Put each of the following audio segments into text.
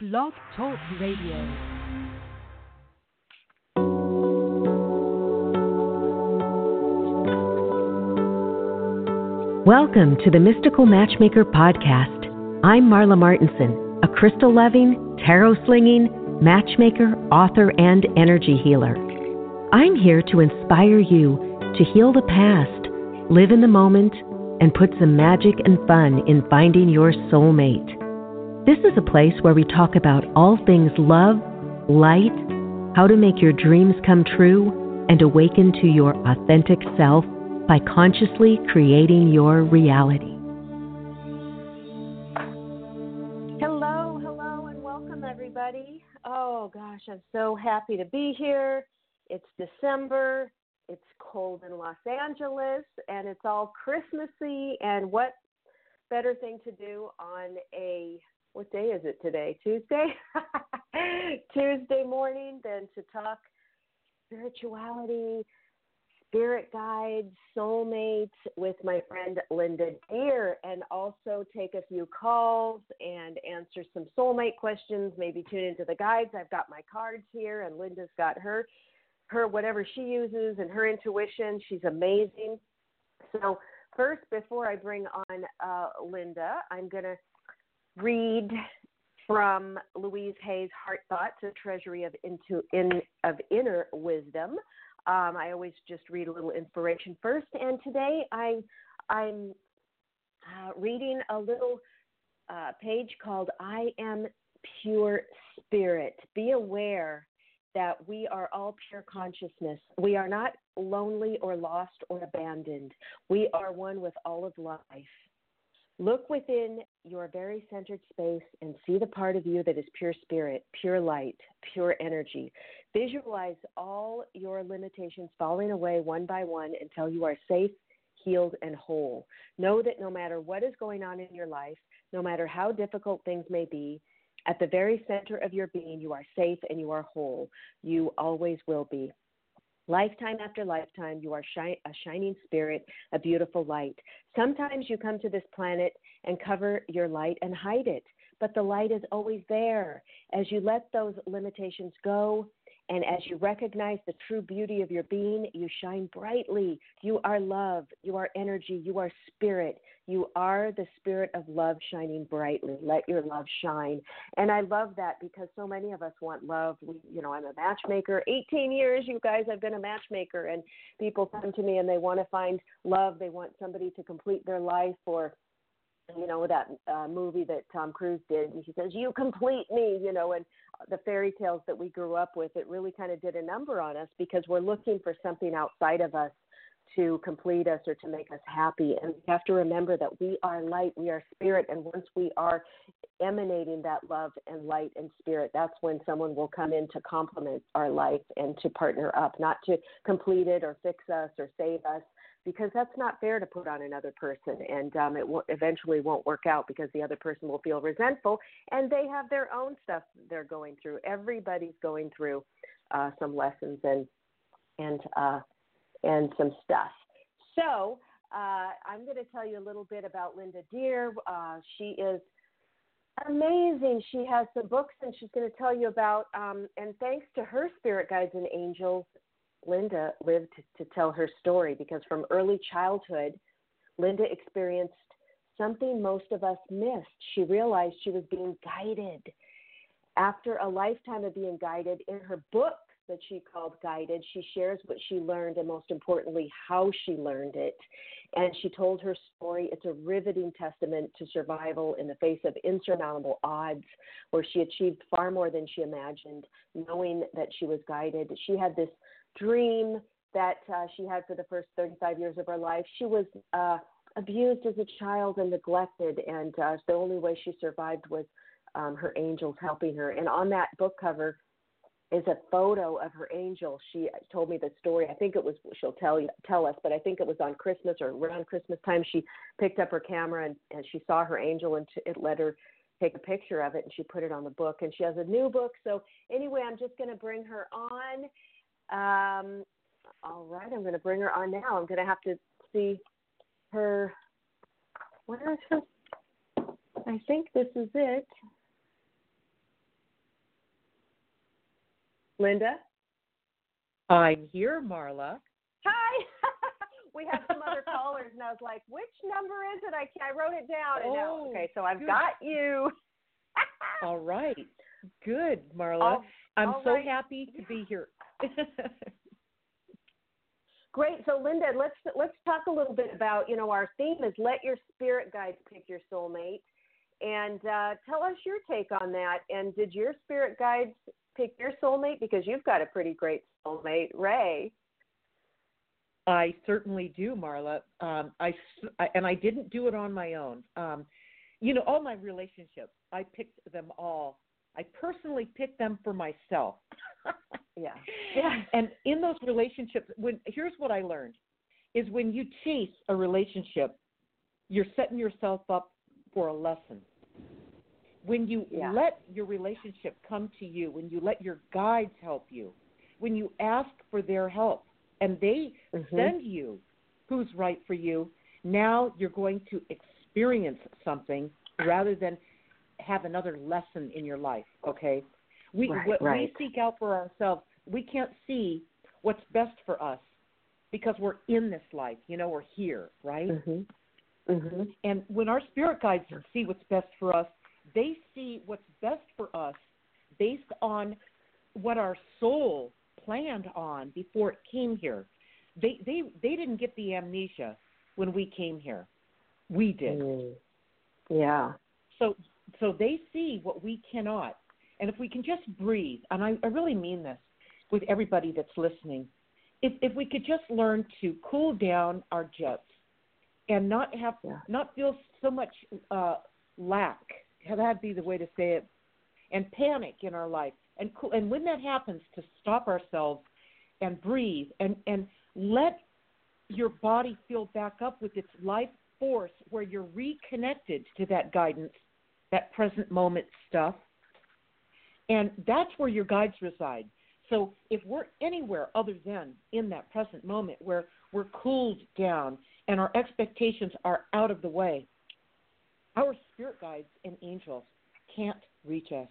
Blog Talk Radio. Welcome to the Mystical Matchmaker Podcast. I'm Marla Martenson, a crystal loving, tarot slinging, matchmaker, author, and energy healer. I'm here to inspire you to heal the past, live in the moment, and put some magic and fun in finding your soulmate. This is a place where we talk about all things love, light, how to make your dreams come true, and awaken to your authentic self by consciously creating your reality. Hello, hello, and welcome everybody. Oh gosh, I'm so happy to be here. It's December, it's cold in Los Angeles, and it's all Christmassy. And what better thing to do on a what day is it today? Tuesday? Tuesday morning then to talk spirituality, spirit guides, soulmates with my friend Linda Deir, and also take a few calls and answer some soulmate questions. Maybe tune into the guides. I've got my cards here, and Linda's got her her whatever she uses and her intuition. She's amazing. So first, before I bring on uh, Linda, I'm gonna read from Louise Hay's Heart Thoughts, a treasury of into in of inner wisdom. Um, I always just read a little inspiration first, and today I'm I'm uh, reading a little uh, page called "I Am Pure Spirit." Be aware that we are all pure consciousness. We are not lonely or lost or abandoned. We are one with all of life. Look within your very centered space and see the part of you that is pure spirit, pure light, pure energy. Visualize all your limitations falling away one by one until you are safe, healed, and whole. Know that no matter what is going on in your life, no matter how difficult things may be, at the very center of your being, you are safe and you are whole. You always will be. Lifetime after lifetime, you are shi- a shining spirit, a beautiful light. Sometimes you come to this planet and cover your light and hide it, but the light is always there. As you let those limitations go, and as you recognize the true beauty of your being, you shine brightly. You are love. You are energy. You are spirit. You are the spirit of love shining brightly. Let your love shine. And I love that because so many of us want love. We, you know, I'm a matchmaker. 18 years, you guys, I've been a matchmaker. And people come to me and they want to find love. They want somebody to complete their life or you know that uh, movie that Tom Cruise did. He says, "You complete me," you know, and the fairy tales that we grew up with. It really kind of did a number on us because we're looking for something outside of us to complete us or to make us happy. And we have to remember that we are light, we are spirit, and once we are emanating that love and light and spirit, that's when someone will come in to complement our life and to partner up, not to complete it or fix us or save us, because that's not fair to put on another person and um, it will eventually won't work out because the other person will feel resentful and they have their own stuff they're going through. Everybody's going through uh, some lessons and and uh, and some stuff. So uh, i'm going to tell you a little bit about linda Deir. Uh, she is amazing. She has some books and she's going to tell you about um, and thanks to her spirit guides and angels Linda lived to tell her story because from early childhood, Linda experienced something most of us missed. She realized she was being guided. After a lifetime of being guided, in her book that she called Guided, she shares what she learned and most importantly, how she learned it. And she told her story. It's a riveting testament to survival in the face of insurmountable odds, where she achieved far more than she imagined, knowing that she was guided. She had this dream that uh, she had for the first 35 years of her life. She was uh, abused as a child and neglected, and uh, the only way she survived was um, her angels helping her. And on that book cover is a photo of her angel. She told me the story. I think it was she'll tell you, tell us, but I think it was on Christmas or around Christmas time. She picked up her camera and, and she saw her angel, and it let her take a picture of it, and she put it on the book. And she has a new book. So anyway, I'm just going to bring her on um, all right, I'm going to bring her on now. I'm going to have to see her. Where is her? I think this is it. Linda? I'm here, Marla. Hi. we have some other callers, and I was like, which number is it? I, I wrote it down. And now, Oh, okay, so I've good. got you. All right. Good, Marla. All- I'm all so right. happy to be here. Great. So, Linda, let's let's talk a little bit about you know our theme is let your spirit guides pick your soulmate, and uh, tell us your take on that. And did your spirit guides pick your soulmate? Because you've got a pretty great soulmate, Ray. I certainly do, Marla. Um, I, I- and I didn't do it on my own. Um, you know, all my relationships, I picked them all. I personally picked them for myself. Yeah. Yeah. And in those relationships, when here's what I learned is when you chase a relationship, you're setting yourself up for a lesson. When you Yeah. let your relationship come to you, when you let your guides help you, when you ask for their help and they Mhm. send you who's right for you, now you're going to experience something rather than have another lesson in your life, okay? We Right, what right. we seek out for ourselves, we can't see what's best for us because we're in this life, you know, we're here, right? Mhm. Mhm. And when our spirit guides see what's best for us, they see what's best for us based on what our soul planned on before it came here. They they they didn't get the amnesia when we came here. We did. Mm. Yeah. So so they see what we cannot. And if we can just breathe, and I, I really mean this with everybody that's listening, if if we could just learn to cool down our jets and not have Yeah. not feel so much uh, lack, that'd be the way to say it, and panic in our life. And cool, and when that happens, to stop ourselves and breathe and and let your body fill back up with its life force where you're reconnected to that guidance, that present moment stuff. And that's where your guides reside. So if we're anywhere other than in that present moment where we're cooled down and our expectations are out of the way, our spirit guides and angels can't reach us.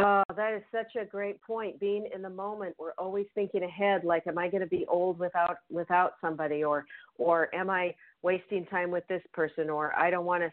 Oh, that is such a great point. Being in the moment, we're always thinking ahead. Like, am I going to be old without without somebody, or or am I wasting time with this person, or I don't want to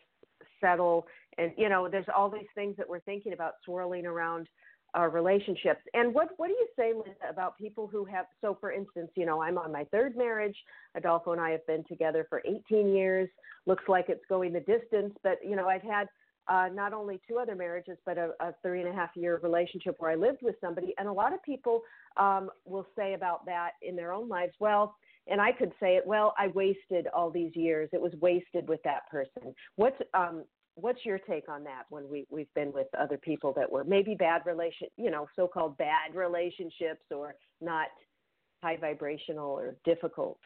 settle. And you know, there's all these things that we're thinking about swirling around our relationships. And what what do you say, Linda, about people who have? So, for instance, you know, I'm on my third marriage. Adolfo and I have been together for 18 years. Looks like it's going the distance, but you know, I've had uh, not only two other marriages, but a, a three and a half year relationship where I lived with somebody. And a lot of people um, will say about that in their own lives, well, and I could say it, well, I wasted all these years. It was wasted with that person. What's um, what's your take on that when we we've been with other people that were maybe bad relation, you know, so-called bad relationships or not high vibrational or difficult?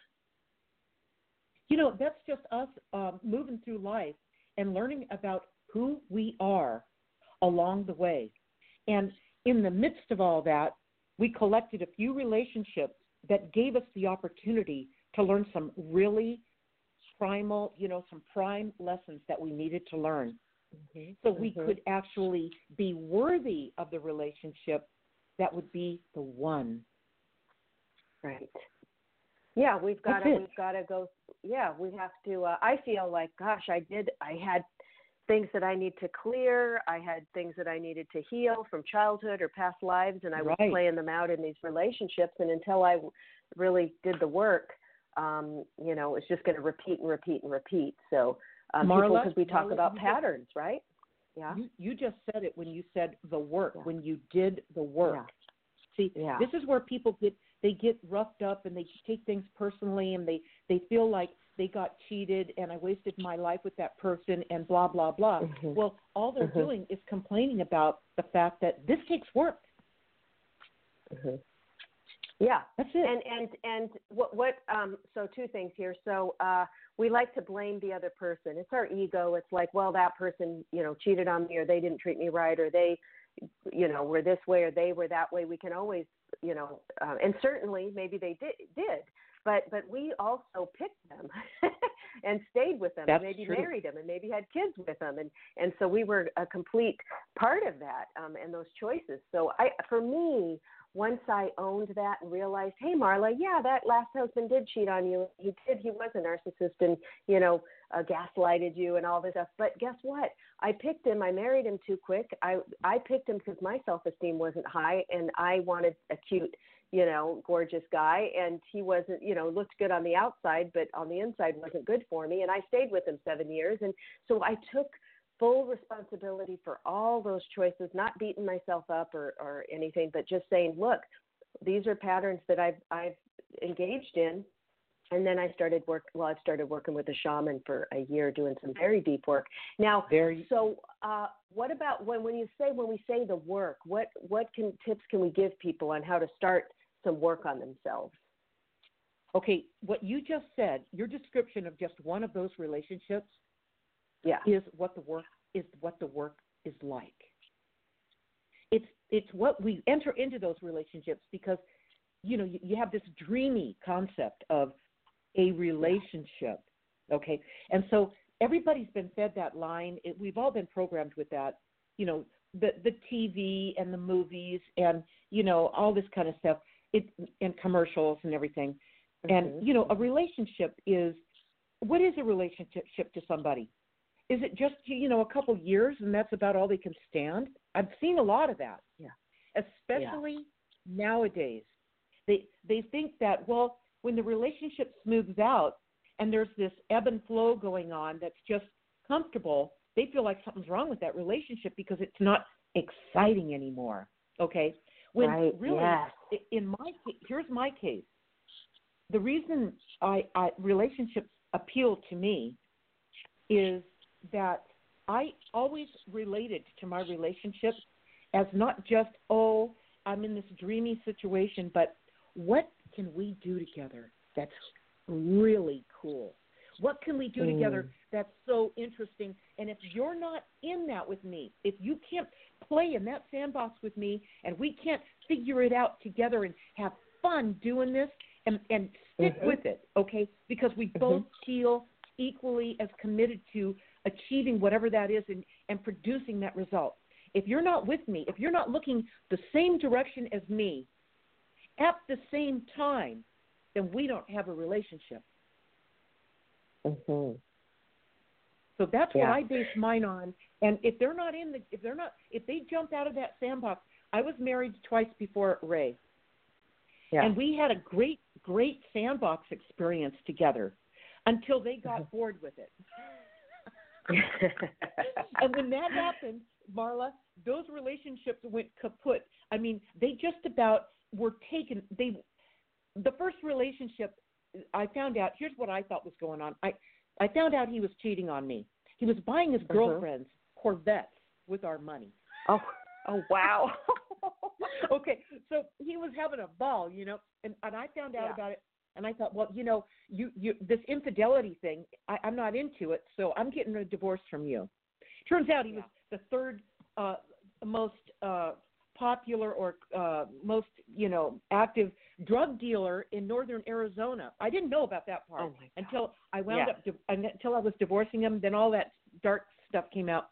You know, that's just us um, moving through life and learning about who we are along the way. And in the midst of all that, we collected a few relationships that gave us the opportunity to learn some really primal, you know, some prime lessons that we needed to learn. So we Mhm. could actually be worthy of the relationship that would be the one. Right. Yeah, we've got That's to it. we've got to go. Yeah, we have to. Uh, I feel like, gosh, I did. I had things that I need to clear. I had things that I needed to heal from childhood or past lives, and I was Right. playing them out in these relationships. And until I really did the work, um, you know, it's just going to repeat and repeat and repeat. So, um, Marla, because we talk Marla, about you just- patterns, right? Yeah. You, you just said it when you said the work, Yeah. when you did the work. Yeah. See, Yeah. this is where people get they get roughed up and they take things personally and they they feel like they got cheated and I wasted my life with that person and blah blah blah. Mhm. Well, all they're Mhm. doing is complaining about the fact that this takes work. hmm Yeah. That's it. And and and what what um so two things here. So uh we like to blame the other person. It's our ego. It's like, well, that person, you know, cheated on me or they didn't treat me right or they you know, were this way or they were that way. We can always, you know, uh, and certainly maybe they did did. But but we also picked them and stayed with them That's and maybe true. married them and maybe had kids with them and and so we were a complete part of that um, and those choices. So I, for me, once I owned that and realized, hey, Marla, yeah, that last husband did cheat on you. He did. He was a narcissist and, you know, uh, gaslighted you and all this stuff. But guess what? I picked him. I married him too quick. I I picked him because my self esteem wasn't high and I wanted a cute, you know, gorgeous guy. And he wasn't, you know, looked good on the outside, but on the inside wasn't good for me. And I stayed with him seven years. And so I took full responsibility for all those choices, not beating myself up or, or anything, but just saying, look, these are patterns that I've I've engaged in. And then I started work. Well, I started working with a shaman for a year, doing some very deep work. Now, very. So, uh, what about when when you say when we say the work? What what can tips can we give people on how to start some work on themselves? Okay, what you just said, your description of just one of those relationships yeah. is what the work is what the work is like. It's it's what we enter into those relationships because you know you, you have this dreamy concept of a relationship, okay, and so everybody's been fed that line. It, we've all been programmed with that, you know, the the TV and the movies and you know all this kind of stuff. It and commercials and everything, mm-hmm. and you know a relationship is what is a relationship to somebody? Is it just you know a couple years and that's about all they can stand? I've seen a lot of that. Yeah. Especially yeah. nowadays. They they think that well when the relationship smooths out and there's this ebb and flow going on that's just comfortable, they feel like something's wrong with that relationship because it's not exciting anymore. Okay? When right. really yes. in my here's my case. The reason I, I relationships appeal to me is that I always related to my relationships as not just, oh, I'm in this dreamy situation, but what can we do together that's really cool? What can we do mm. together that's so interesting? And if you're not in that with me, if you can't play in that sandbox with me and we can't figure it out together and have fun doing this and, and stick mm-hmm. with it, okay? Because we mm-hmm. both feel equally as committed to achieving whatever that is and, and producing that result. If you're not with me, if you're not looking the same direction as me at the same time, then we don't have a relationship. Mm-hmm. So that's yeah. what I base mine on. And if they're not in the, if they're not, if they jump out of that sandbox, I was married twice before Ray. Yeah. And we had a great, great sandbox experience together until they got mm-hmm. bored with it. and when that happened, Marla, those relationships went kaput. I mean, they just about were taken. They, the first relationship, I found out. Here's what I thought was going on. I, I found out he was cheating on me. He was buying his uh-huh. girlfriends Corvettes with our money. Oh, oh wow. okay, so he was having a ball, you know, and and I found out yeah. about it and I thought, well, you know, you you this infidelity thing, I, I'm not into it, so I'm getting a divorce from you. Turns out he yeah. was the third uh, most uh, popular or uh, most you know active drug dealer in northern Arizona. I didn't know about that part oh until I wound yeah. up di- until I was divorcing him. Then all that dark stuff came out.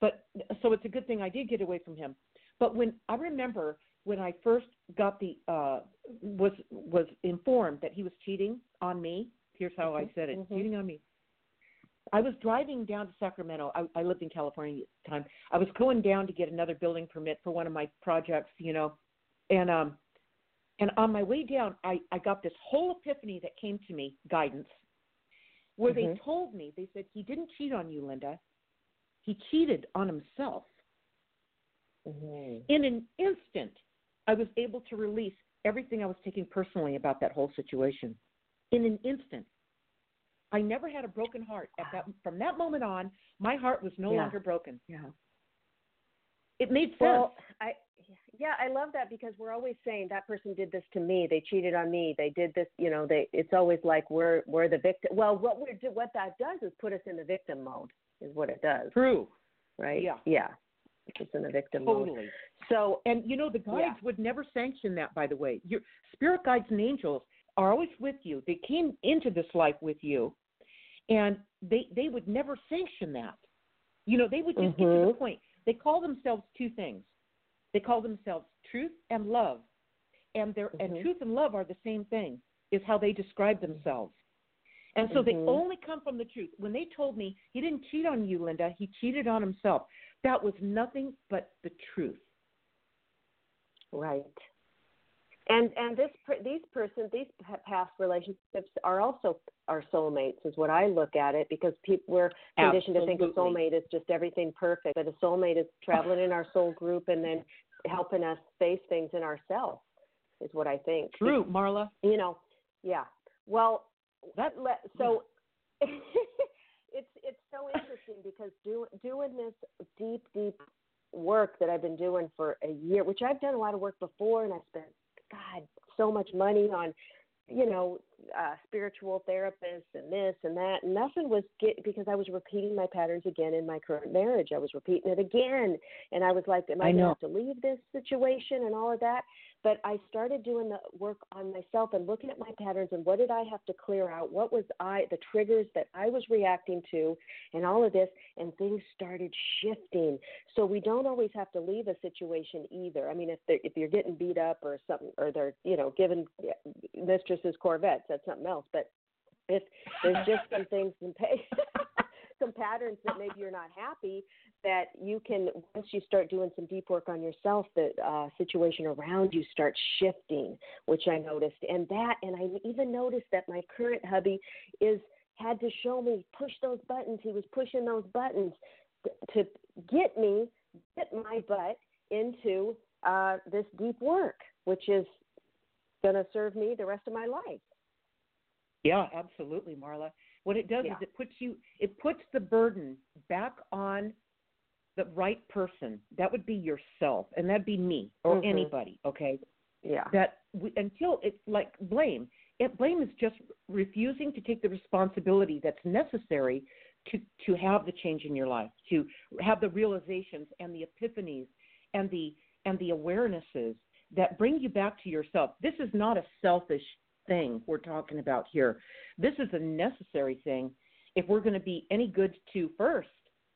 But so it's a good thing I did get away from him. But when I remember when I first got the uh, was was informed that he was cheating on me. Here's how I said it: mm-hmm. cheating on me. I was driving down to Sacramento. I, I lived in California at the time. I was going down to get another building permit for one of my projects, you know, and um, and on my way down, I I got this whole epiphany that came to me, guidance, where mm-hmm. they told me they said he didn't cheat on you, Linda. He cheated on himself. Mm-hmm. In an instant, I was able to release everything I was taking personally about that whole situation in an instant. I never had a broken heart at that from that moment on. My heart was no yeah. longer broken. Yeah. It made sense. Well, I yeah, I love that because we're always saying that person did this to me. They cheated on me. They did this. You know, they. It's always like we're we're the victim. Well, what we're what that does is put us in the victim mode. Is what it does. True. Right. Yeah. Yeah. It's in the victim totally. mode. So, and you know, the guides yeah. would never sanction that. By the way, your spirit guides and angels are always with you. They came into this life with you, and they they would never sanction that. You know, they would just mm-hmm. get to the point. They call themselves two things. They call themselves truth and love, and their Mhm. and truth and love are the same thing. Is how they describe themselves. And so they Mhm. only come from the truth. When they told me he didn't cheat on you, Linda, he cheated on himself, that was nothing but the truth. Right. And and this these persons these past relationships are also our soulmates is what I look at it because people we're conditioned to think a soulmate is just everything perfect, but a soulmate is traveling in our soul group and then helping us face things in ourselves is what I think. True, Marla. You know, yeah. Well, That let, so it's it's so interesting because do, doing this deep deep work that I've been doing for a year, which I've done a lot of work before, and I spent God so much money on you know uh, spiritual therapists and this and that. Nothing was get because I was repeating my patterns again in my current marriage. I was repeating it again, and I was like, "Am I, I going to know. have to leave this situation and all of that?" But I started doing the work on myself and looking at my patterns and what did I have to clear out? What was I the triggers that I was reacting to, and all of this, and things started shifting. So we don't always have to leave a situation either. I mean, if they if you're getting beat up or something, or they're you know giving eh, mistresses Corvettes, that's something else. But if there's just some things and pay some patterns that maybe you're not happy that you can once you start doing some deep work on yourself the uh, situation around you starts shifting which i noticed. And that and i even noticed that my current hubby is had to show me push those buttons. He was pushing those buttons to get me get my butt into uh, this deep work which is going to serve me the rest of my life. Yeah, absolutely, Marla. What it does Yeah. is it puts you it puts the burden back on the right person. That would be yourself, and that'd be me or Mhm. anybody. Okay, yeah that we, until it's like blame. It, blame is just refusing to take the responsibility that's necessary to to have the change in your life, to have the realizations and the epiphanies and the and the awarenesses that bring you back to yourself. This is not a selfish thing we're talking about here. This is a necessary thing if we're going to be any good to first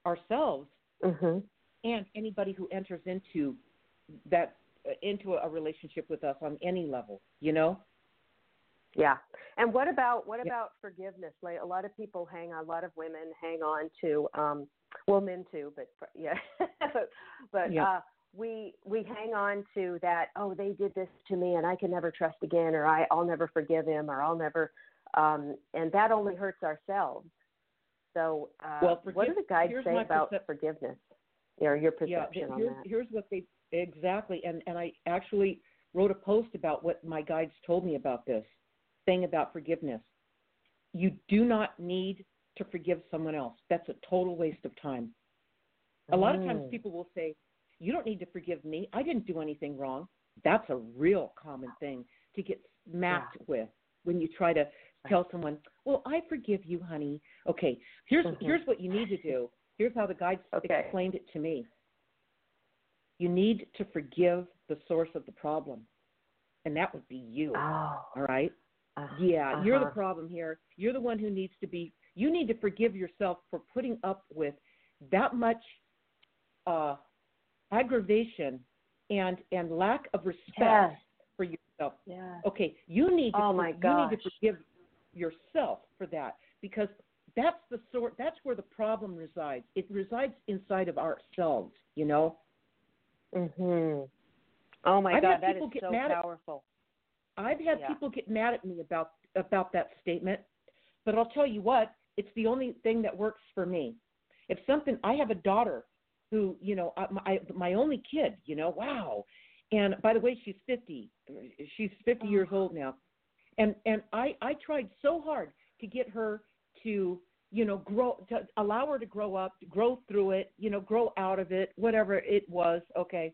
ourselves mhm and anybody who enters into that into a relationship with us on any level you know Yeah. And what about what Yeah. about forgiveness? Like a lot of people hang on, a lot of women hang on to um well men too, but yeah. but but Yeah. uh we we hang on to that, oh, they did this to me and I can never trust again or I I'll never forgive him or I'll never um and that only hurts ourselves. So uh Well, what do the guides say about percep- forgiveness? Or your yeah perception on here's, that? here's what they exactly and and i actually wrote a post about what my guides told me about this thing about forgiveness you do not need to forgive someone else that's a total waste of time a lot of times Mm. people will say you don't need to forgive me. I didn't do anything wrong. That's a real common thing to get smacked with when you try to tell someone well i forgive you honey. Okay here's Mhm. here's what you need to do. Here's how the guides Okay. explained it to me. You need to forgive the source of the problem and that would be you Oh. all right? Uh, yeah you're the uh-huh. problem here. You're the one who needs to be you need to forgive yourself for putting up with that much uh aggravation and and lack of respect Yes. for yourself Yeah. okay you need to Oh, my you need to forgive yourself for that because that's the sort that's where the problem resides it resides inside of ourselves you know Mhm. Oh my I've God, that is so mad at- powerful. I've had Yeah. people get mad at me about about that statement, but I'll tell you what, it's the only thing that works for me. If something, I have a daughter who, you know, I, my my only kid, you know, wow. And by the way, she's 50. She's 50 years old now. And and I I tried so hard to get her to, you know, grow to allow her to grow up, grow through it, you know, grow out of it, whatever it was, okay.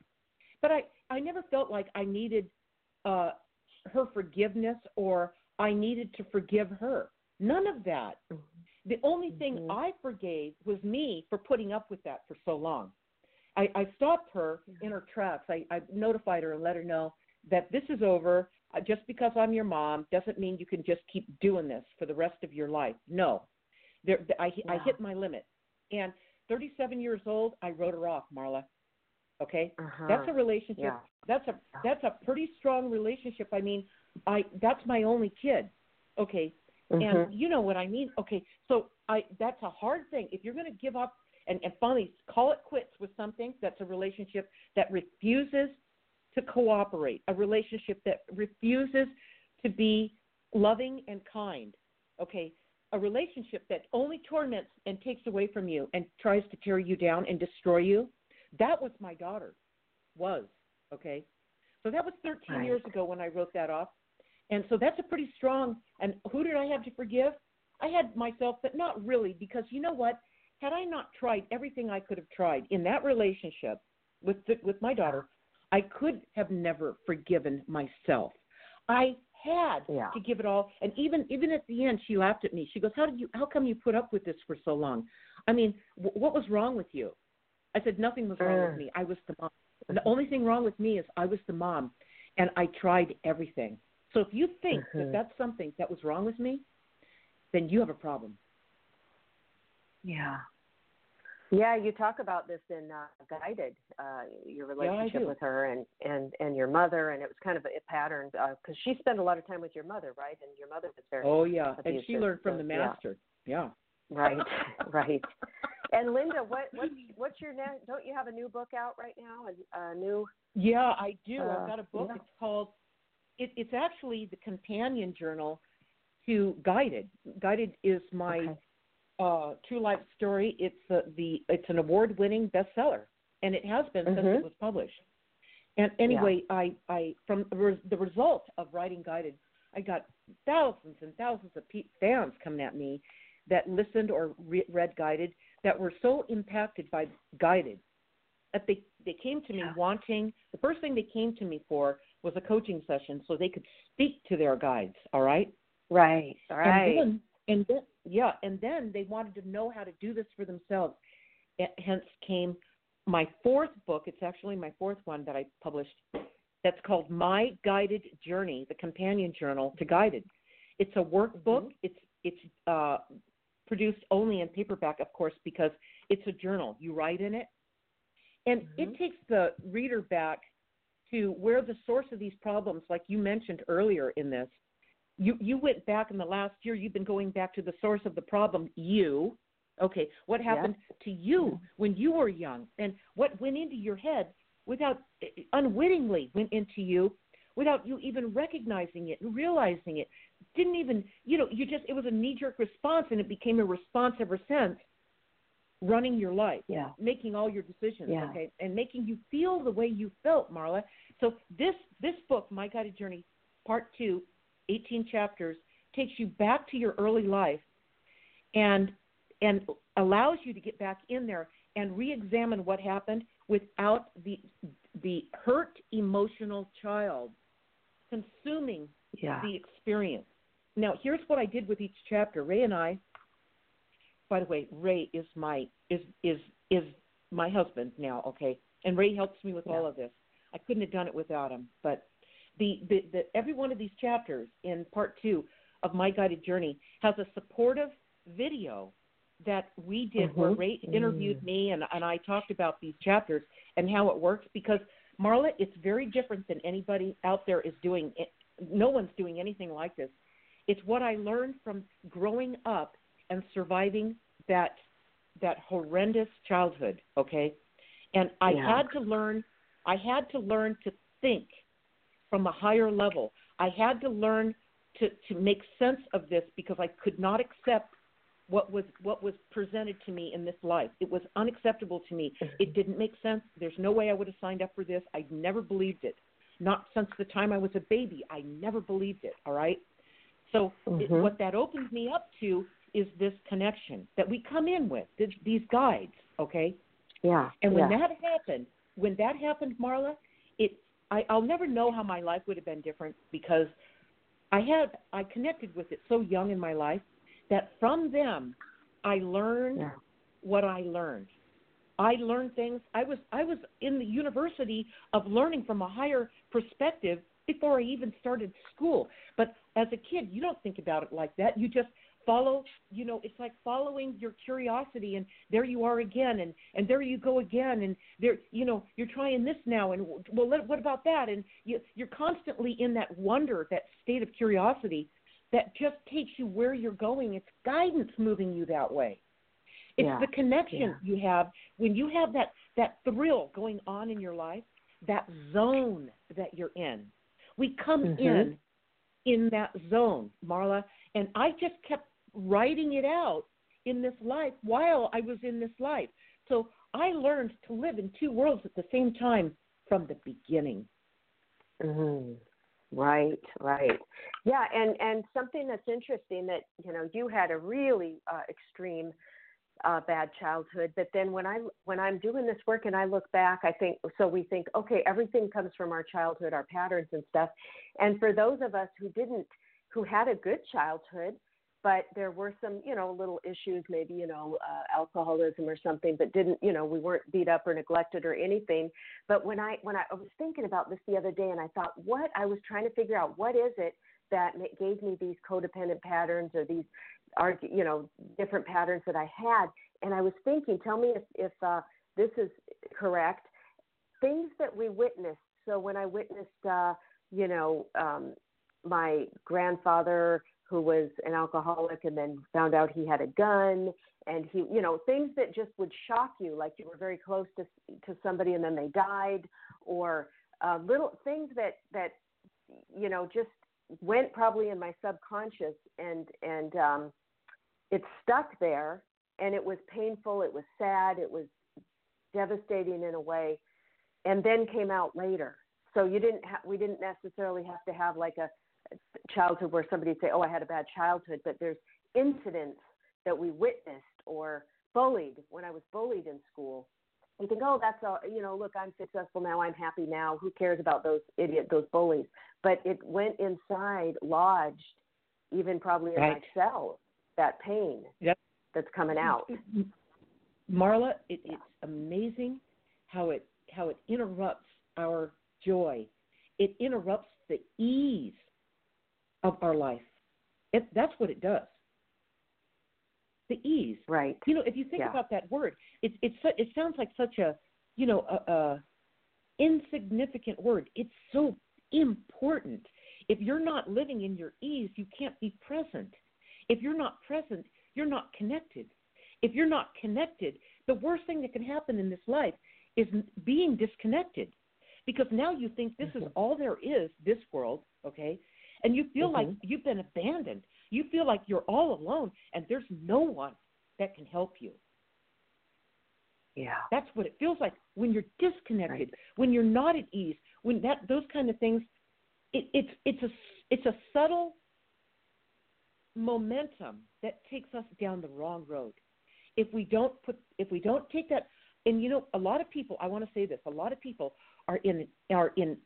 But I I never felt like I needed uh her forgiveness or I needed to forgive her. None of that. The only thing Mhm. I forgave was me for putting up with that for so long. I, I stopped her in her tracks. I, I notified her and let her know that this is over. Uh, Just because I'm your mom doesn't mean you can just keep doing this for the rest of your life. No, there, I, I hit my limit. And 37 years old, I wrote her off, Marla. Okay, Uh-huh. that's a relationship. Yeah. That's a that's a pretty strong relationship. I mean, I that's my only kid. Okay, Mhm. and you know what I mean. Okay, so I that's a hard thing. If you're going to give up and, and finally call it quits with something, that's a relationship that refuses to cooperate, a relationship that refuses to be loving and kind. Okay, a relationship that only torments and takes away from you and tries to tear you down and destroy you. That was my daughter. Was okay. So that was 13 Right. years ago when I wrote that off. And so that's a pretty strong. And who did I have to forgive? I had myself, but not really, because you know what? Had I not tried everything I could have tried in that relationship with the, with my daughter, I could have never forgiven myself. I had Yeah. to give it all, and even even at the end, she laughed at me. She goes, "How did you? How come you put up with this for so long? I mean, w- what was wrong with you?" I said, "Nothing was wrong Mm. with me. I was the mom. The only thing wrong with me is I was the mom, and I tried everything. So if you think Mhm. that that's something that was wrong with me, then you have a problem. Yeah. Yeah, you talk about this in uh, Guided, uh, your relationship do. with her and, and, and your mother, and it was kind of a pattern because she spent a lot of time with your mother, right? And your mother was very Oh yeah, and she learned from so, the master. Yeah. right, right. And Linda, what what's what's your next? Don't you have a new book out right now? A, a new? Yeah, I do. Uh, I've got a book. yeah. It's called. It, it's actually the companion journal to Guided. Guided is my Okay. uh, true life story. It's uh, the it's an award winning bestseller, and it has been since Mhm. it was published. And anyway, I I from the result of writing Guided, I got thousands and thousands of fans coming at me that listened or re- read Guided that were so impacted by Guided that they they came to me Yeah. wanting the first thing they came to me for was a coaching session so they could speak to their guides. All right. Right, right. And then, and then, yeah, and then they wanted to know how to do this for themselves. Eh, Hence came my fourth book. It's actually my fourth one that I published. That's called My Guided Journey, the companion journal to Guided. It's a workbook. Mhm. It's it's uh, produced only in paperback, of course, because it's a journal. You write in it, and Mhm. it takes the reader back to where the source of these problems, like you mentioned earlier in this, you you went back in the last year you've been going back to the source of the problem you okay? What happened to you when you were young? And what went into your head without eh, eh, unwittingly went into you without you even recognizing it and realizing it? Didn't even you know you just it was a knee jerk response and it became a response ever since running your life Yeah. making all your decisions Yeah. okay and making you feel the way you felt marla so this this book my guided journey part two 18 chapters takes you back to your early life and and allows you to get back in there and re-examine what happened without the the hurt emotional child consuming Yeah. the experience. Now, here's what I did with each chapter. Ray and I, by the way, Ray is my is is is my husband now. Okay, and Ray helps me with all of this. I couldn't have done it without him. But the, the the every one of these chapters in part two of my guided journey has a supportive video that we did where Mhm. Ray interviewed Mm. me and, and I talked about these chapters and how it works because Marla, it's very different than anybody out there is doing. It, no one's doing anything like this. It's what I learned from growing up and surviving that that horrendous childhood. Okay, and I Yeah. had to learn. I had to learn to think from a higher level. I had to learn to to make sense of this because I could not accept what was what was presented to me in this life. It was unacceptable to me. It didn't make sense. There's no way I would have signed up for this. I'd never believed it. Not since the time I was a baby. I never believed it. All right. So it, Mhm. what that opens me up to is this connection that we come in with th- these guides. Okay. Yeah. And when yeah. that happened, when that happened, Marla, it I, I'll never know how my life would have been different because I had I connected with it so young in my life that from them I learned Yeah. what I learned. I learned things. I was I was in the university of learning from a higher perspective before I even started school. But as a kid, you don't think about it like that. You just follow you know it's like following your curiosity and there you are again and and there you go again and there you know you're trying this now and well what about that and you you're constantly in that wonder that state of curiosity that just takes you where you're going it's guidance moving you that way it's Yeah. the connection Yeah. you have when you have that that thrill going on in your life that zone that you're in we come Mhm. in in that zone marla and i just kept writing it out in this life while i was in this life so i learned to live in two worlds at the same time from the beginning hmm Right, right. Yeah, and and something that's interesting that you know you had a really uh, extreme uh, bad childhood, but then when I when I'm doing this work and I look back, I think so. We think okay, everything comes from our childhood, our patterns and stuff. And for those of us who didn't, who had a good childhood, but there were some you know little issues, maybe you know uh, alcoholism or something, but didn't you know we weren't beat up or neglected or anything. But when I when I, I was thinking about this the other day, and I thought, what I was trying to figure out, what is it that gave me these codependent patterns or these, are you know, different patterns that I had, and I was thinking, tell me if if uh, this is correct. Things that we witnessed. So when I witnessed, uh, you know, um, my grandfather who was an alcoholic and then found out he had a gun. And he you know things that just would shock you like you were very close to to somebody and then they died or uh, little things that that you know just went probably in my subconscious and and um it stuck there. And it was painful it was sad it was devastating in a way and then came out later. So you didn't ha- we didn't necessarily have to have like a childhood where somebody would say oh i had a bad childhood but there's incidents that we witnessed or bullied when i was bullied in school you think oh that's all you know look i'm successful now i'm happy now who cares about those idiot those bullies but it went inside lodged even probably in Right. my cell that pain Yep. that's coming out Marla, it, it's amazing how it how it interrupts our joy. It interrupts the ease of our life. It, that's what it does. The ease. right You know, if you think Yeah. about that word, it it it sounds like such a you know a, a insignificant word. It's so important. If you're not living in your ease, you can't be present. If you're not present, you're not connected. If you're not connected, the worst thing that can happen in this life is being disconnected. Because now you think this is mm-hmm. all there is, this world, okay? And you feel like Mhm. you've been abandoned. You feel like you're all alone and there's no one that can help you. yeah That's what it feels like when you're disconnected, when you're not at ease, when that those kind of things. It, it's it's a it's a subtle momentum that takes us down the wrong road. If we don't put if we don't take that, and you know, a lot of people. I want to say this: a lot of people are in are in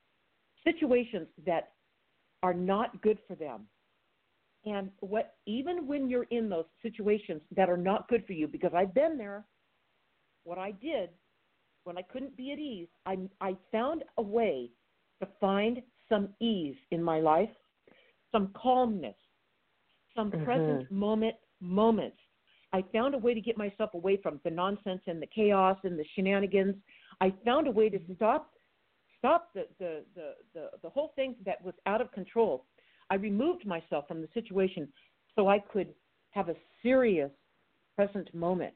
situations that are not good for them. And what even when you're in those situations that are not good for you, because I've been there, what I did when I couldn't be at ease, I I found a way to find some ease in my life, some calmness, some Mhm. present moment moments. I found a way to get myself away from the nonsense and the chaos and the shenanigans. I found a way to stop the the the the, the whole thing that was out of control. I removed myself from the situation so I could have a serious present moment.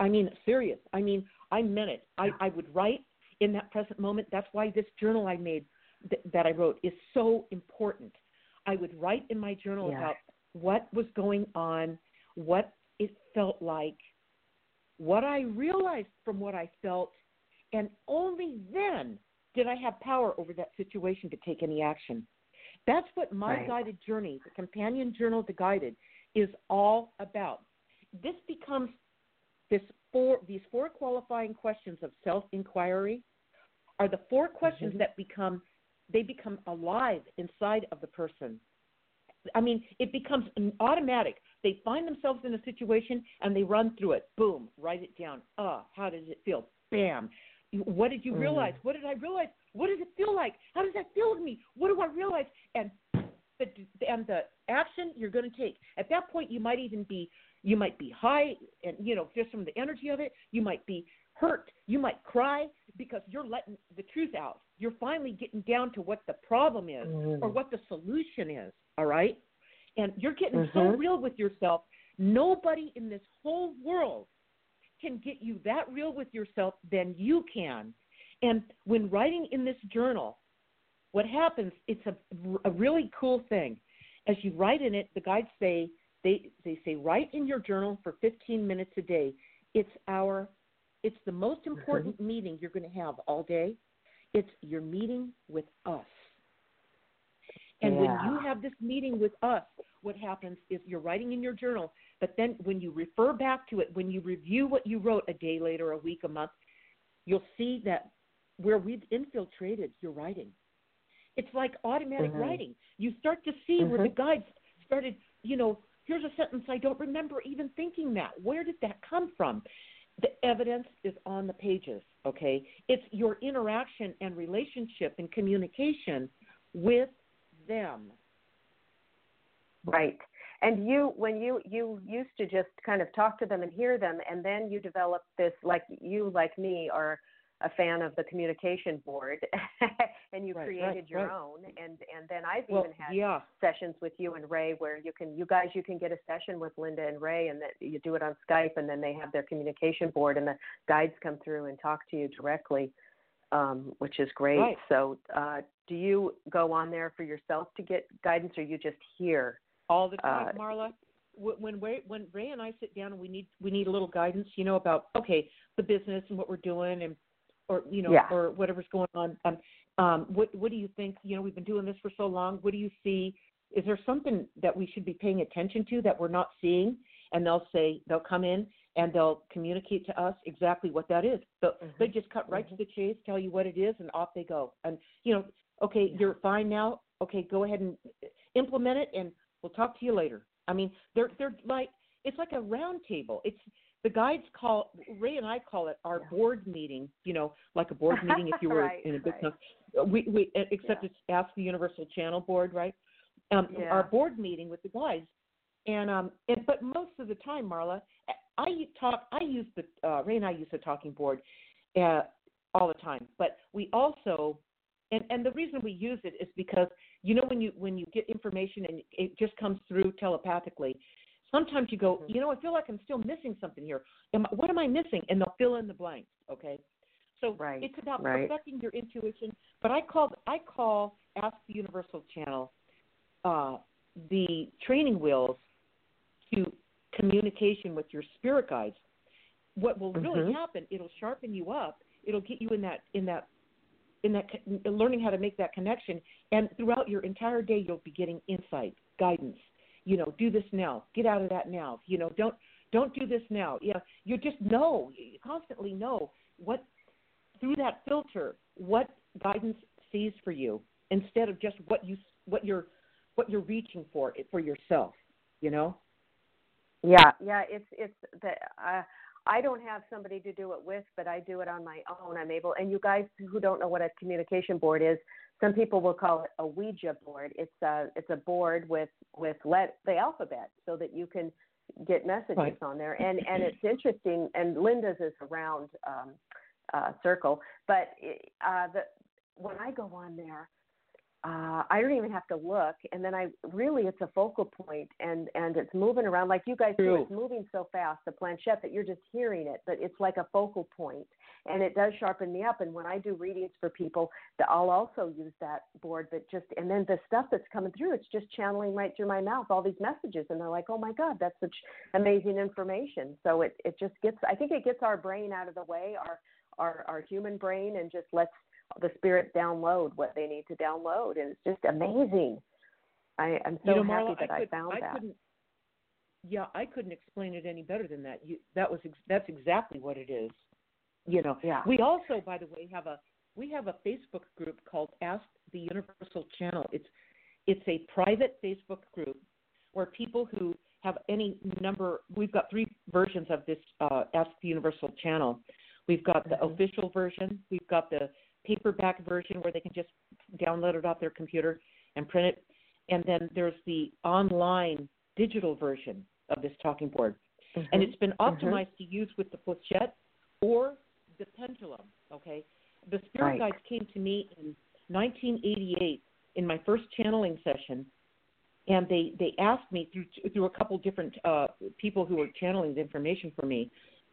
I mean, serious. I mean, I meant it. I, I would write in that present moment. That's why this journal I made th- that I wrote is so important. I would write in my journal Yeah. about what was going on, what it felt like, what I realized from what I felt, and only then did I have power over that situation to take any action. That's what my Right. guided journey, the companion journal the guided, is all about. This becomes this four these four qualifying questions of self inquiry are the four questions Mhm. that become they become alive inside of the person. I mean, it becomes an automatic. They find themselves in a situation and they run through it. Boom, write it down. Ah, how does it feel? Bam. What did you Mhm. realize? What did I realize? What does it feel like? How does that feel to me? What do I realize? And the and the action you're going to take. At that point, you might even be you might be high, and you know just from the energy of it, you might be hurt, you might cry because you're letting the truth out. You're finally getting down to what the problem is Mm-hmm. or what the solution is. All right, and you're getting so Mhm. real with yourself. Nobody in this whole world can get you that real with yourself than you can. And when writing in this journal, what happens, it's a, a really cool thing. As you write in it, the guides say, they, they say, write in your journal for 15 minutes a day. It's our, it's the most mm-hmm. important meeting you're going to have all day. It's your meeting with us. And when you have this meeting with us, what happens is you're writing in your journal, but then when you refer back to it, when you review what you wrote a day later, a week, a month, you'll see that where we've infiltrated your writing. It's like automatic Mhm. writing. You start to see where the Mhm. guides started, you know, here's a sentence I don't remember even thinking that. Where did that come from? The evidence is on the pages, okay? It's your interaction and relationship and communication with them. Right. And you, when you you used to just kind of talk to them and hear them, and then you developed this, like you, like me, are a fan of the communication board, and you Right, created right, your right. own. And and then I've Well, even had yeah. sessions with you and Ray where you can, you guys, you can get a session with Linda and Ray, and that you do it on Skype, and then they have their communication board, and the guides come through and talk to you directly, um, which is great. Right. So, uh, do you go on there for yourself to get guidance, or you just hear? all the time, Uh, Marla. Wh- When Ray, when Ray and I sit down and we need we need a little guidance, you know, about okay the business and what we're doing and or you know Yeah. or whatever's going on. Um, um, what what do you think? You know, we've been doing this for so long. What do you see? Is there something that we should be paying attention to that we're not seeing? And they'll say they'll come in and they'll communicate to us exactly what that is. So they just cut right to the chase, tell you what it is, and off they go. And you know, okay, you're fine now. Okay, go ahead and implement it, and we'll talk to you later. I mean, they're they're like it's like a round table. It's the guides call Ray and I call it our board meeting. You know, like a board meeting if you were Right, in a big right. com- we we except Yeah. it's Ask the Universal Channel board, right? Um, Yeah. Our board meeting with the guys, and um, and, but most of the time, Marla, I talk. I use the uh, Ray and I use the talking board uh, all the time, but we also and and the reason we use it is because you know when you when you get information and it just comes through telepathically sometimes you go Mm-hmm. you know i feel like i'm still missing something here am, I- what am i missing and they'll fill in the blanks okay so Right, it's about right. perfecting your intuition but i call i call ask the universal channel uh the training wheels to communication with your spirit guides. What will really Mhm. happen it'll sharpen you up. It'll get you in that in that in that learning how to make that connection. And throughout your entire day you'll be getting insight guidance. You know do this now. Get out of that now. You know don't don't do this now. Yeah you just know. You constantly know what through that filter what guidance sees for you instead of just what you what you're what you're reaching for for yourself you know Yeah, yeah, it's it's the uh, I don't have somebody to do it with, but I do it on my own. I'm able, and you guys who don't know what a communication board is, some people will call it a Ouija board. It's a it's a board with with let the alphabet so that you can get messages Right. on there. And and it's interesting. And Linda's is a round um, uh, circle, but uh, the when I go on there, uh, I don't even have to look, and then I really it's a focal point, and and it's moving around like you guys do. It's moving so fast, the planchette that you're just hearing it, but it's like a focal point, and it does sharpen me up. And when I do readings for people, that I'll also use that board, but just and then the stuff that's coming through, it's just channeling right through my mouth, all these messages, and they're like, oh my God, that's such amazing information. So it it just gets, I think it gets our brain out of the way, our our our human brain, and just lets the spirits download what they need to download, and it's just amazing. I, I'm so you know, happy that I, I, found I that. couldn't. Yeah, I couldn't explain it any better than that. You, that was ex- that's exactly what it is. You know. Yeah. We also, by the way, have a we have a Facebook group called Ask the Universal Channel. It's it's a private Facebook group where people who have any number. We've got three versions of this uh, Ask the Universal Channel. We've got the Mhm. official version. We've got the paperback version where they can just download it off their computer and print it. and then there's the online digital version of this talking board. And it's been optimized to use with the planchette or the pendulum. Okay, the spirit Right. guides came to me in 1988 in my first channeling session, and they they asked me through through a couple different uh, people who were channeling the information for me.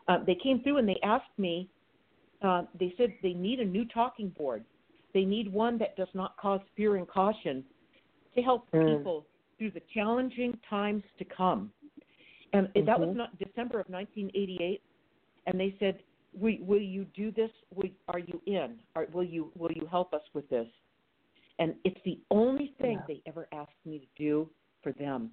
Uh, they came through and they asked me. Uh, they said they need a new talking board. They need one that does not cause fear and caution to help Mm. people through the challenging times to come. And it that was Mhm. not December of 1988. And they said, will, "Will you do this? Will, are you in? Are, will you will you help us with this?" And it's the only thing Yeah. they ever asked me to do for them.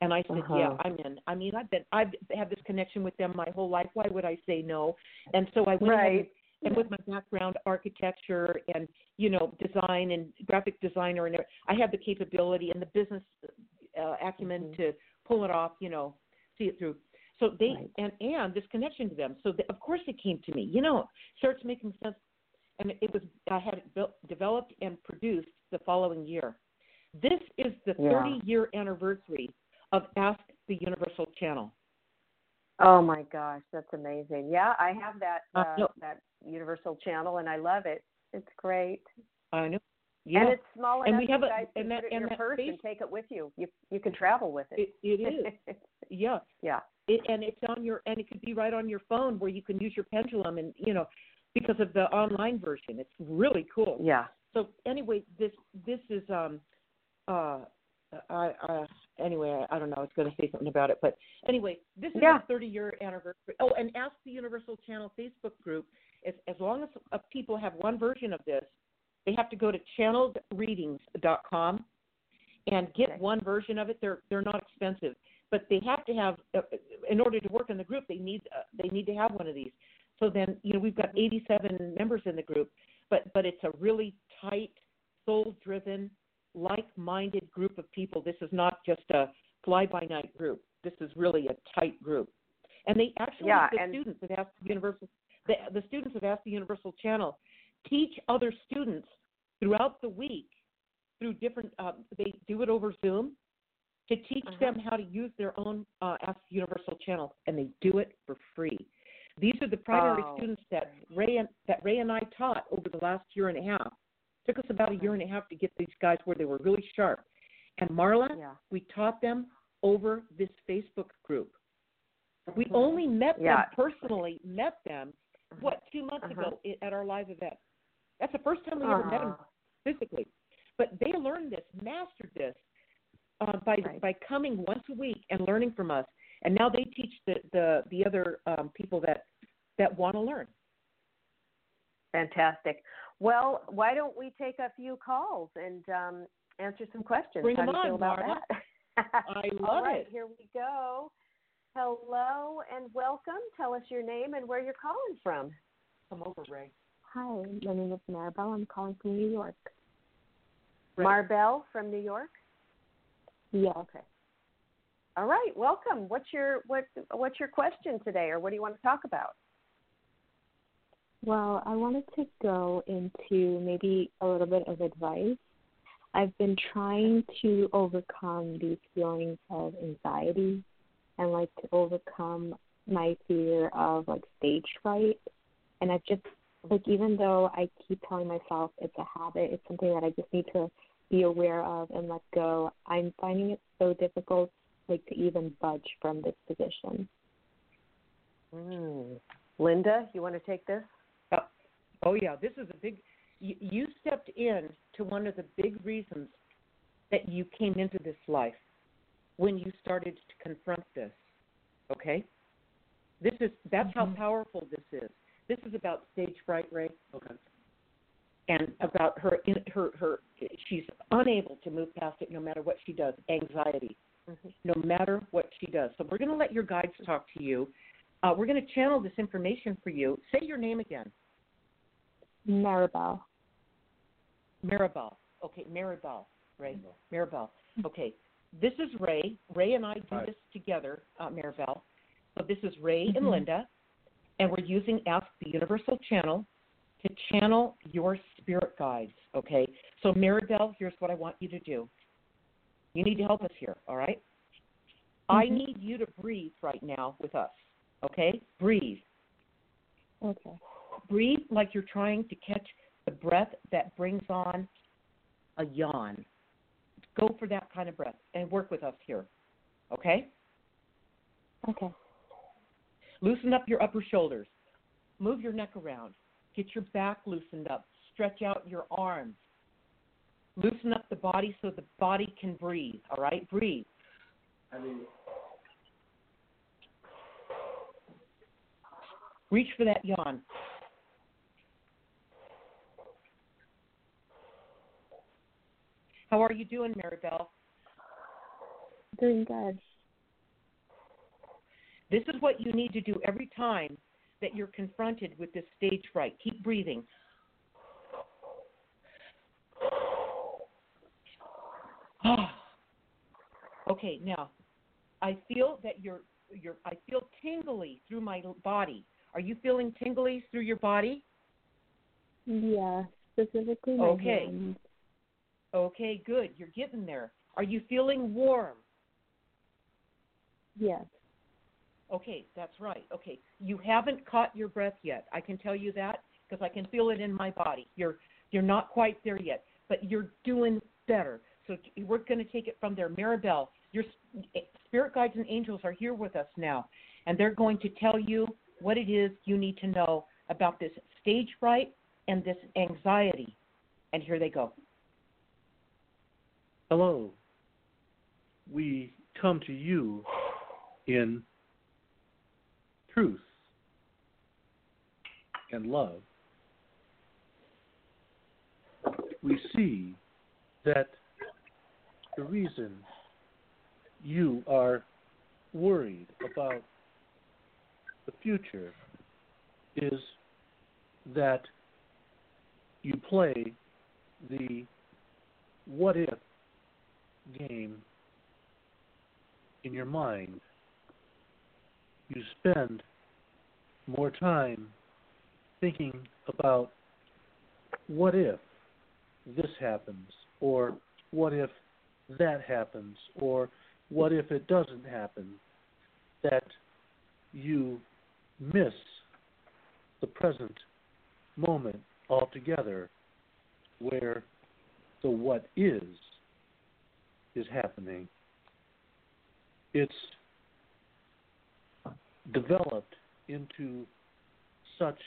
And I said, Uh-huh. "Yeah, I'm in." I mean, I've been I've had this connection with them my whole life. Why would I say no? And so I went Right. and with my background architecture and you know design and graphic designer and I have the capability and the business uh, acumen Mhm. to pull it off you know see it through so they Right. and and this connection to them so they, of course it came to me you know starts making sense and it was I had it built, developed and produced the following year this is the Yeah. 30 year anniversary of Ask the Universal Channel Oh my gosh, that's amazing. Yeah, I have that Uh, no. that Universal channel, and I love it. It's great. I know yeah And it's small And enough we have you a- guys can that- put it in and your purse and take it with you. You you can travel with it. it, it is yeah yeah. it, and it's on your and it could be right on your phone where you can use your pendulum and you know because of the online version it's really cool Yeah. so anyway this this is um uh i uh anyway i, I don't know i was going to say something about it but anyway this is Yeah. a 30 year anniversary oh and ask the universal channel facebook group as as long as uh, people have one version of this they have to go to channeledreadings.com and get Okay. one version of it they're they're not expensive but they have to have uh, in order to work in the group they need uh, they need to have one of these so then you know we've got 87 members in the group but but it's a really tight soul driven like minded group of people this is not just a fly by night group this is really a tight group and they actually Yeah, the and- students have asked the universal the, the students have asked the universal channel teach other students throughout the week through different uh, they do it over zoom to teach Uh-huh. them how to use their own uh, Ask the Universal channel, and they do it for free. These are the primary Oh. students that Ray and that Ray and I taught over the last year and a half. Took us about a year and a half to get these guys where they were really sharp. And Marla, Yeah. we taught them over this Facebook group. We Mhm. only met Yeah. them personally, met them what two months Uh-huh. ago at our live event. That's the first time we ever met them physically. But they learned this, mastered this uh, by Right. by coming once a week and learning from us. And now they teach the the, the other um, people that that want to learn. Fantastic. Well, why don't we take a few calls and um, answer some questions? Bring How them do you feel on, about Marla. that? I love right, it. here we go. Hello and welcome. Tell us your name and where you're calling from. Come over, Ray. Hi, my name is Maribel. I'm calling from New York. Right. Marbell from New York. Yeah. Okay. All right, welcome. What's your what what's your question today, or what do you want to talk about? Well, I wanted to go into maybe a little bit of advice. I've been trying to overcome these feelings of anxiety and like to overcome my fear of like stage fright. And I've just like even though I keep telling myself it's a habit, it's something that I just need to be aware of and let go. I'm finding it so difficult like to even budge from this position. Mm. Linda, you want to take this? Oh yeah, this is a big. You, you stepped in to one of the big reasons that you came into this life when you started to confront this. Okay, this is that's how powerful this is. This is about stage fright, Ray. Okay. And about her, in, her, her, she's unable to move past it no matter what she does. Anxiety, no matter what she does. So we're going to let your guides talk to you. Uh, we're going to channel this information for you. Say your name again. Maribel. Maribel. Okay, Maribel, Ray. Mm-hmm. Maribel. Okay, this is Ray. Ray and I do this together, uh, Maribel. So this is Ray and mm-hmm. Linda, and we're using Ask the Universal Channel to channel your spirit guides. Okay, so Maribel, here's what I want you to do. You need to help us here, all right? I mm-hmm. need you to breathe right now with us, okay? Breathe. Okay. Breathe like you're trying to catch the breath that brings on a yawn. Go for that kind of breath and work with us here, okay? Okay. Loosen up your upper shoulders. Move your neck around. Get your back loosened up. Stretch out your arms. Loosen up the body so the body can breathe. All right? Breathe. I mean, Reach for that yawn. How are you doing, Maribel? Doing good. This is what you need to do every time that you're confronted with this stage fright. Keep breathing. okay, now I feel that you're you're I feel tingly through my body. Are you feeling tingly through your body? Yeah, specifically my Okay. hands. Okay, good. You're getting there. Are you feeling warm? Yes. Okay, that's right. Okay, you haven't caught your breath yet. I can tell you that because I can feel it in my body. You're you're not quite there yet, but you're doing better. So we're going to take it from there. Maribel, your eh, spirit guides and angels are here with us now, and they're going to tell you what it is you need to know about this stage fright and this anxiety. And here they go. Hello. We come to you in truth and love. We see that the reason you are worried about the future is that you play the what if game in your mind. You spend more time thinking about what if this happens, or what if that happens, or what if it doesn't happen, that you miss the present moment altogether where the what is is happening. It's developed into such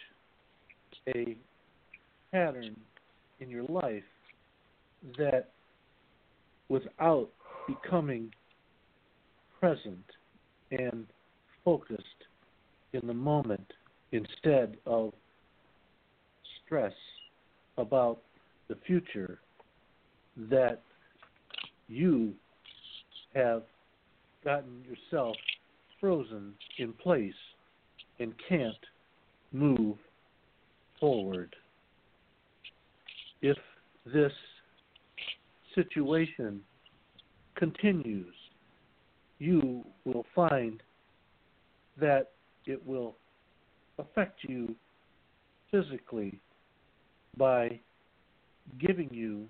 a pattern in your life that without becoming present and focused in the moment instead of stress about the future that you have gotten yourself frozen in place and can't move forward. If this situation continues, you will find that it will affect you physically by giving you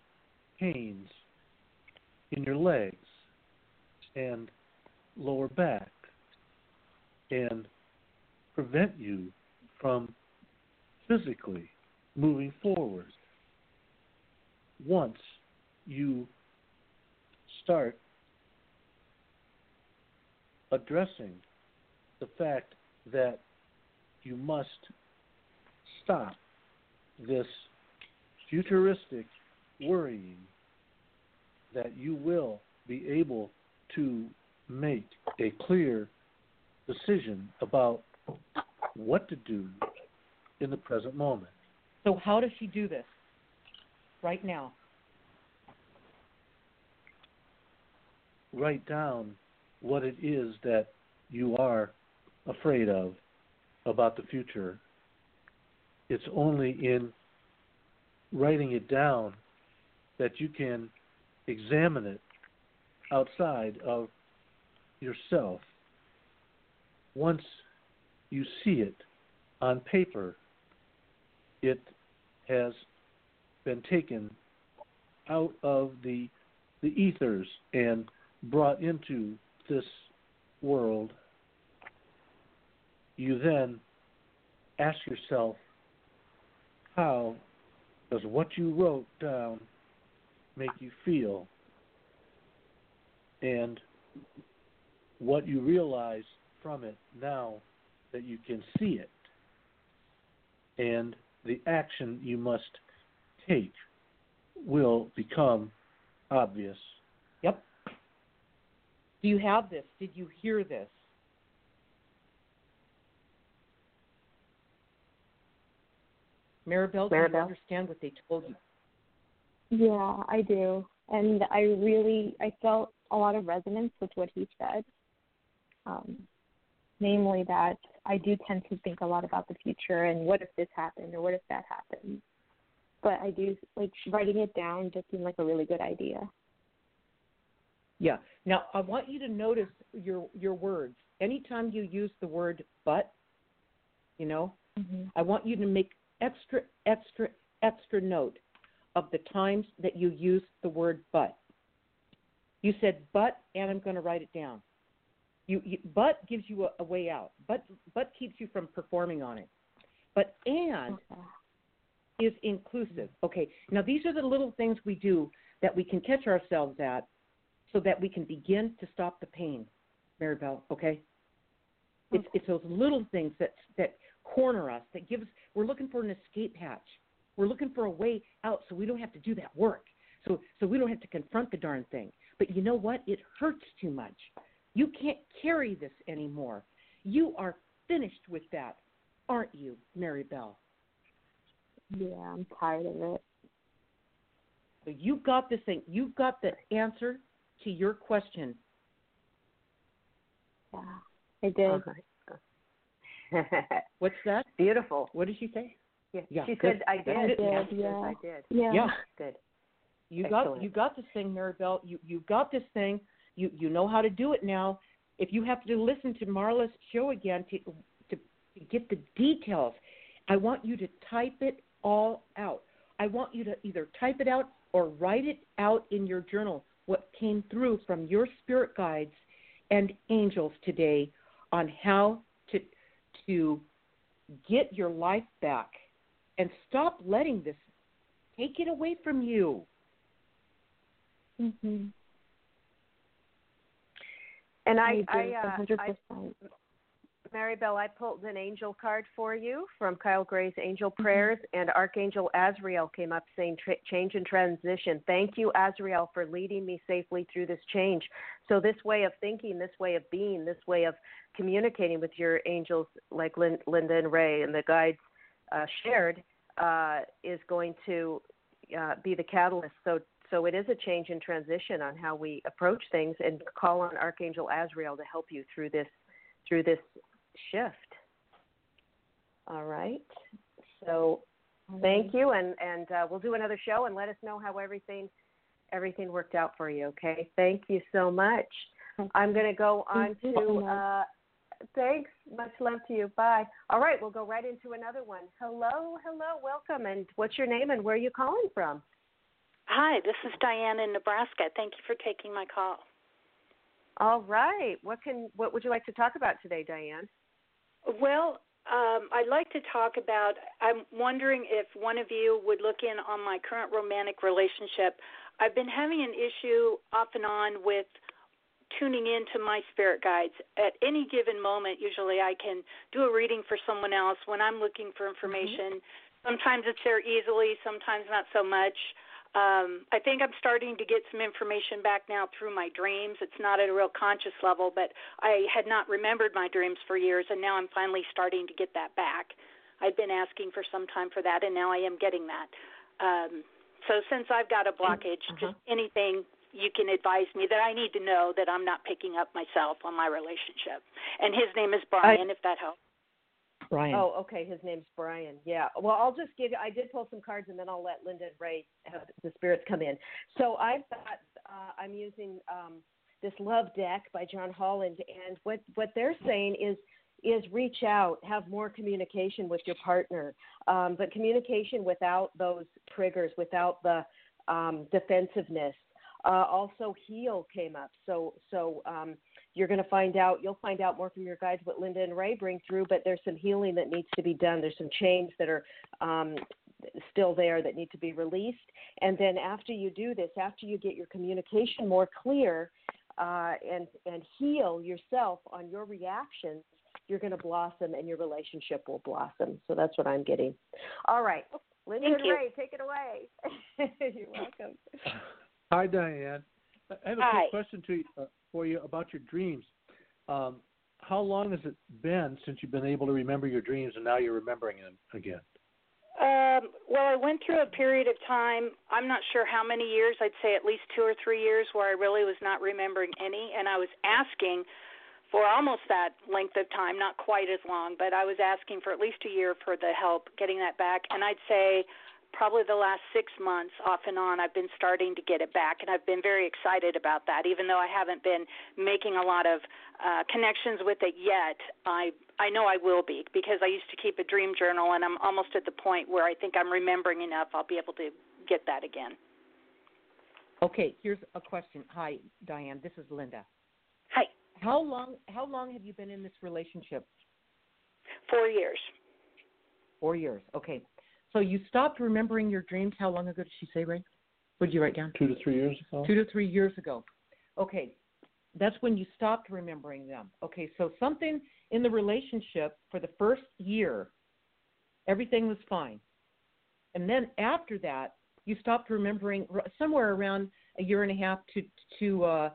pains in your legs and lower back and prevent you from physically moving forward. Once you start addressing the fact that you must stop this futuristic worrying that you will be able to make a clear decision about what to do in the present moment. So, how does she do this right now? Write down what it is that you are afraid of about the future. It's only in writing it down that you can examine it outside of yourself. Once you see it on paper, it has been taken out of the the ethers and brought into this world, you then ask yourself, how does what you wrote down make you feel? And what you realize from it now that you can see it, and the action you must take will become obvious. Yep. Do you have this? Did you hear this? Maribel, do you Maribel? understand what they told you? Yeah, I do. And I really I felt a lot of resonance with what he said. Um, namely that I do tend to think a lot about the future and what if this happened or what if that happened. But I do like writing it down just seemed like a really good idea. Yeah. Now I want you to notice your your words. Anytime you use the word but, you know, Mm-hmm. I want you to make extra extra extra note of the times that you use the word but. You said but and I'm going to write it down. You, you but gives you a, a way out. But but keeps you from performing on it. But and is inclusive. Okay, now these are the little things we do that we can catch ourselves at so that we can begin to stop the pain, Maribel, okay? It's it's those little things that that corner us, that give us we're looking for an escape hatch. We're looking for a way out so we don't have to do that work. So so we don't have to confront the darn thing. But you know what? It hurts too much. You can't carry this anymore. You are finished with that, aren't you, Maribel? Yeah, I'm tired of it. So you've got this thing. You've got the answer to your question. Yeah. I did. Uh-huh. What's that? Beautiful. What did she say? Yeah. Yeah, she good. said, "I did." it. Yeah, Did, she yeah. I did. Yeah. Yeah. Good. You Excellent. got you got this thing, Maribel. You you got this thing. You you know how to do it now. If you have to listen to Marla's show again to to, to get the details, I want you to type it all out. I want you to either type it out or write it out in your journal. What came through from your spirit guides and angels today on how to to get your life back and stop letting this take it away from you. Mhm. And I I, do. I, A uh, hundred I, percent. Maribel, I pulled an angel card for you from Kyle Gray's Angel Prayers, and Archangel Azrael came up saying tra- change and transition. Thank you, Azrael, for leading me safely through this change. So, this way of thinking, this way of being, this way of communicating with your angels, like Lin- Linda and Ray and the guides uh, shared, uh, is going to uh, be the catalyst. So, so it is a change and transition on how we approach things, and call on Archangel Azrael to help you through this through this shift. All right. So thank you, and and uh, we'll do another show and let us know how everything everything worked out for you. Okay. Thank you so much. I'm going to go on to. Thanks. Much love to you. Bye. All right. We'll go right into another one. Hello. Hello. Welcome. And what's your name and where are you calling from? Hi, this is Diane in Nebraska. Thank you for taking my call. All right. What can what would you like to talk about today, Diane? Well, um, I'd like to talk about. I'm wondering if one of you would look in on my current romantic relationship. I've been having an issue off and on with tuning in to my spirit guides. At any given moment, usually I can do a reading for someone else when I'm looking for information. Sometimes it's there easily, sometimes not so much. Um, I think I'm starting to get some information back now through my dreams. It's not at a real conscious level, but I had not remembered my dreams for years, and now I'm finally starting to get that back. I've been asking for some time for that, and now I am getting that. Um, so since I've got a blockage, just anything you can advise me that I need to know that I'm not picking up myself on my relationship. And his name is Brian, if that helps. Brian. Oh, okay. His name's Brian. Yeah. Well, I'll just give. I did pull some cards, and then I'll let Linda and Ray have the spirits come in. So I've got. Uh, I'm using um, this love deck by John Holland, and what what they're saying is is reach out, have more communication with your partner, um, but communication without those triggers, without the um, defensiveness. Uh, also, heal came up. So, so um, you're going to find out. You'll find out more from your guides what Linda and Ray bring through. But there's some healing that needs to be done. There's some chains that are um, still there that need to be released. And then after you do this, after you get your communication more clear uh, and and heal yourself on your reactions, you're going to blossom and your relationship will blossom. So that's what I'm getting. All right. Linda Thank and you. Ray, take it away. you're welcome. Hi, Diane. I have a Hi. quick question to you, uh, for you about your dreams. Um, how long has it been since you've been able to remember your dreams, and now you're remembering them again? Um, well, I went through a period of time. I'm not sure how many years. I'd say at least two or three years where I really was not remembering any, and I was asking for almost that length of time, not quite as long, but I was asking for at least a year for the help getting that back. And I'd say probably the last six months, off and on, I've been starting to get it back, and I've been very excited about that. Even though I haven't been making a lot of uh, connections with it yet, I I know I will be because I used to keep a dream journal, and I'm almost at the point where I think I'm remembering enough. I'll be able to get that again. Okay, here's a question. Hi, Diane. This is Linda. Hi, How long how long have you been in this relationship? four years. Four years. Okay. So you stopped remembering your dreams. How long ago did she say, Ray? What did you write down? Two to three years ago. Two to three years ago. Okay. That's when you stopped remembering them. Okay, so something in the relationship for the first year, everything was fine. And then after that, you stopped remembering somewhere around a year and a half to to uh,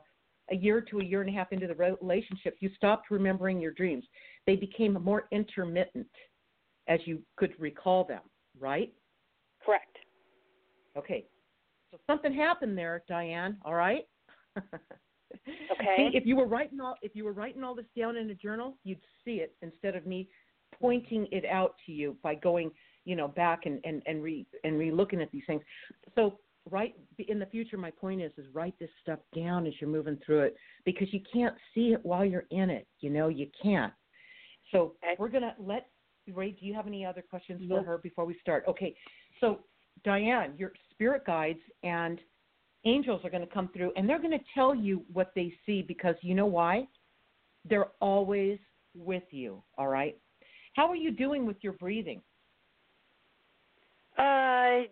a year to a year and a half into the relationship, you stopped remembering your dreams. They became more intermittent as you could recall them, right? Correct. Okay. So something happened there, Diane, all right? Okay. See, if you were writing all if you were writing all this down in a journal, you'd see it instead of me pointing it out to you by going, you know, back and and and re and re looking at these things. So right in the future my point is is write this stuff down as you're moving through it because you can't see it while you're in it, you know, you can't. So Okay. we're gonna let Ray, do you have any other questions No. for her before we start? Okay. So Diane, your spirit guides and angels are going to come through and they're going to tell you what they see because you know why? They're always with you, all right? How are you doing with your breathing? Uh,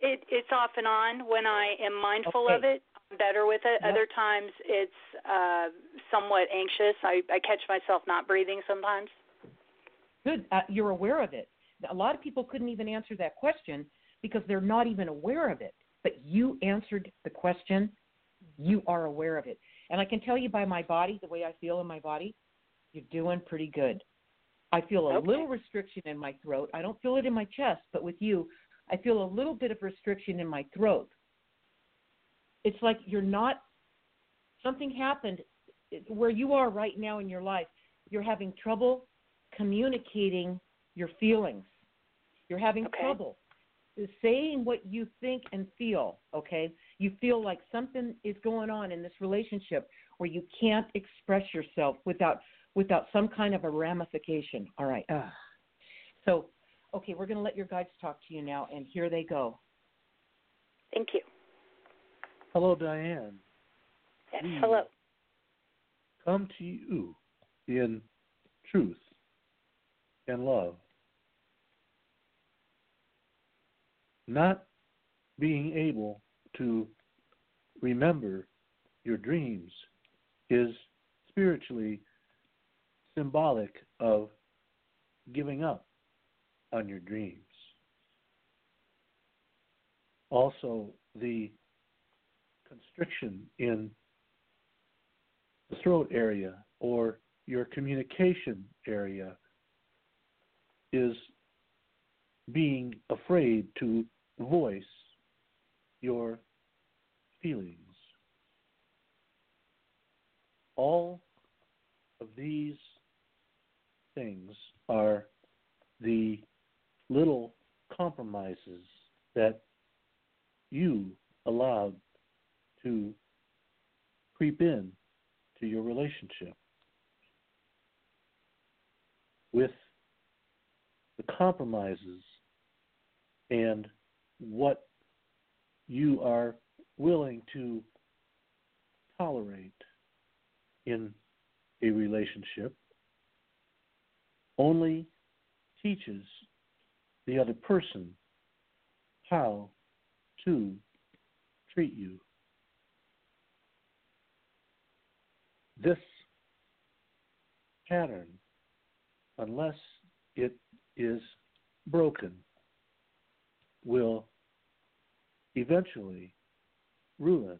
it it's off and on. When I am mindful of it, I'm better with it. Yep. Other times, it's uh, somewhat anxious. I I catch myself not breathing sometimes. Good, uh, you're aware of it. A lot of people couldn't even answer that question because they're not even aware of it. But you answered the question. You are aware of it. And I can tell you by my body, the way I feel in my body, you're doing pretty good. I feel a Okay. little restriction in my throat. I don't feel it in my chest, but with you, I feel a little bit of restriction in my throat. It's like you're not, something happened where you are right now in your life. You're having trouble communicating your feelings. You're having Okay. trouble saying what you think and feel, okay? You feel like something is going on in this relationship where you can't express yourself without without some kind of a ramification. All right. Ugh. So, okay, we're going to let your guides talk to you now and here they go. Thank you. Hello, Diane. Yes. Hello. Come to you in truth and love. Not being able to remember your dreams is spiritually symbolic of giving up on your dreams. Also, the constriction in the throat area or your communication area is being afraid to voice your feelings. All of these things are the little compromises that you allowed to creep in to your relationship with the compromises and what you are willing to tolerate in a relationship only teaches the other person how to treat you. This pattern, unless it is broken, will eventually ruin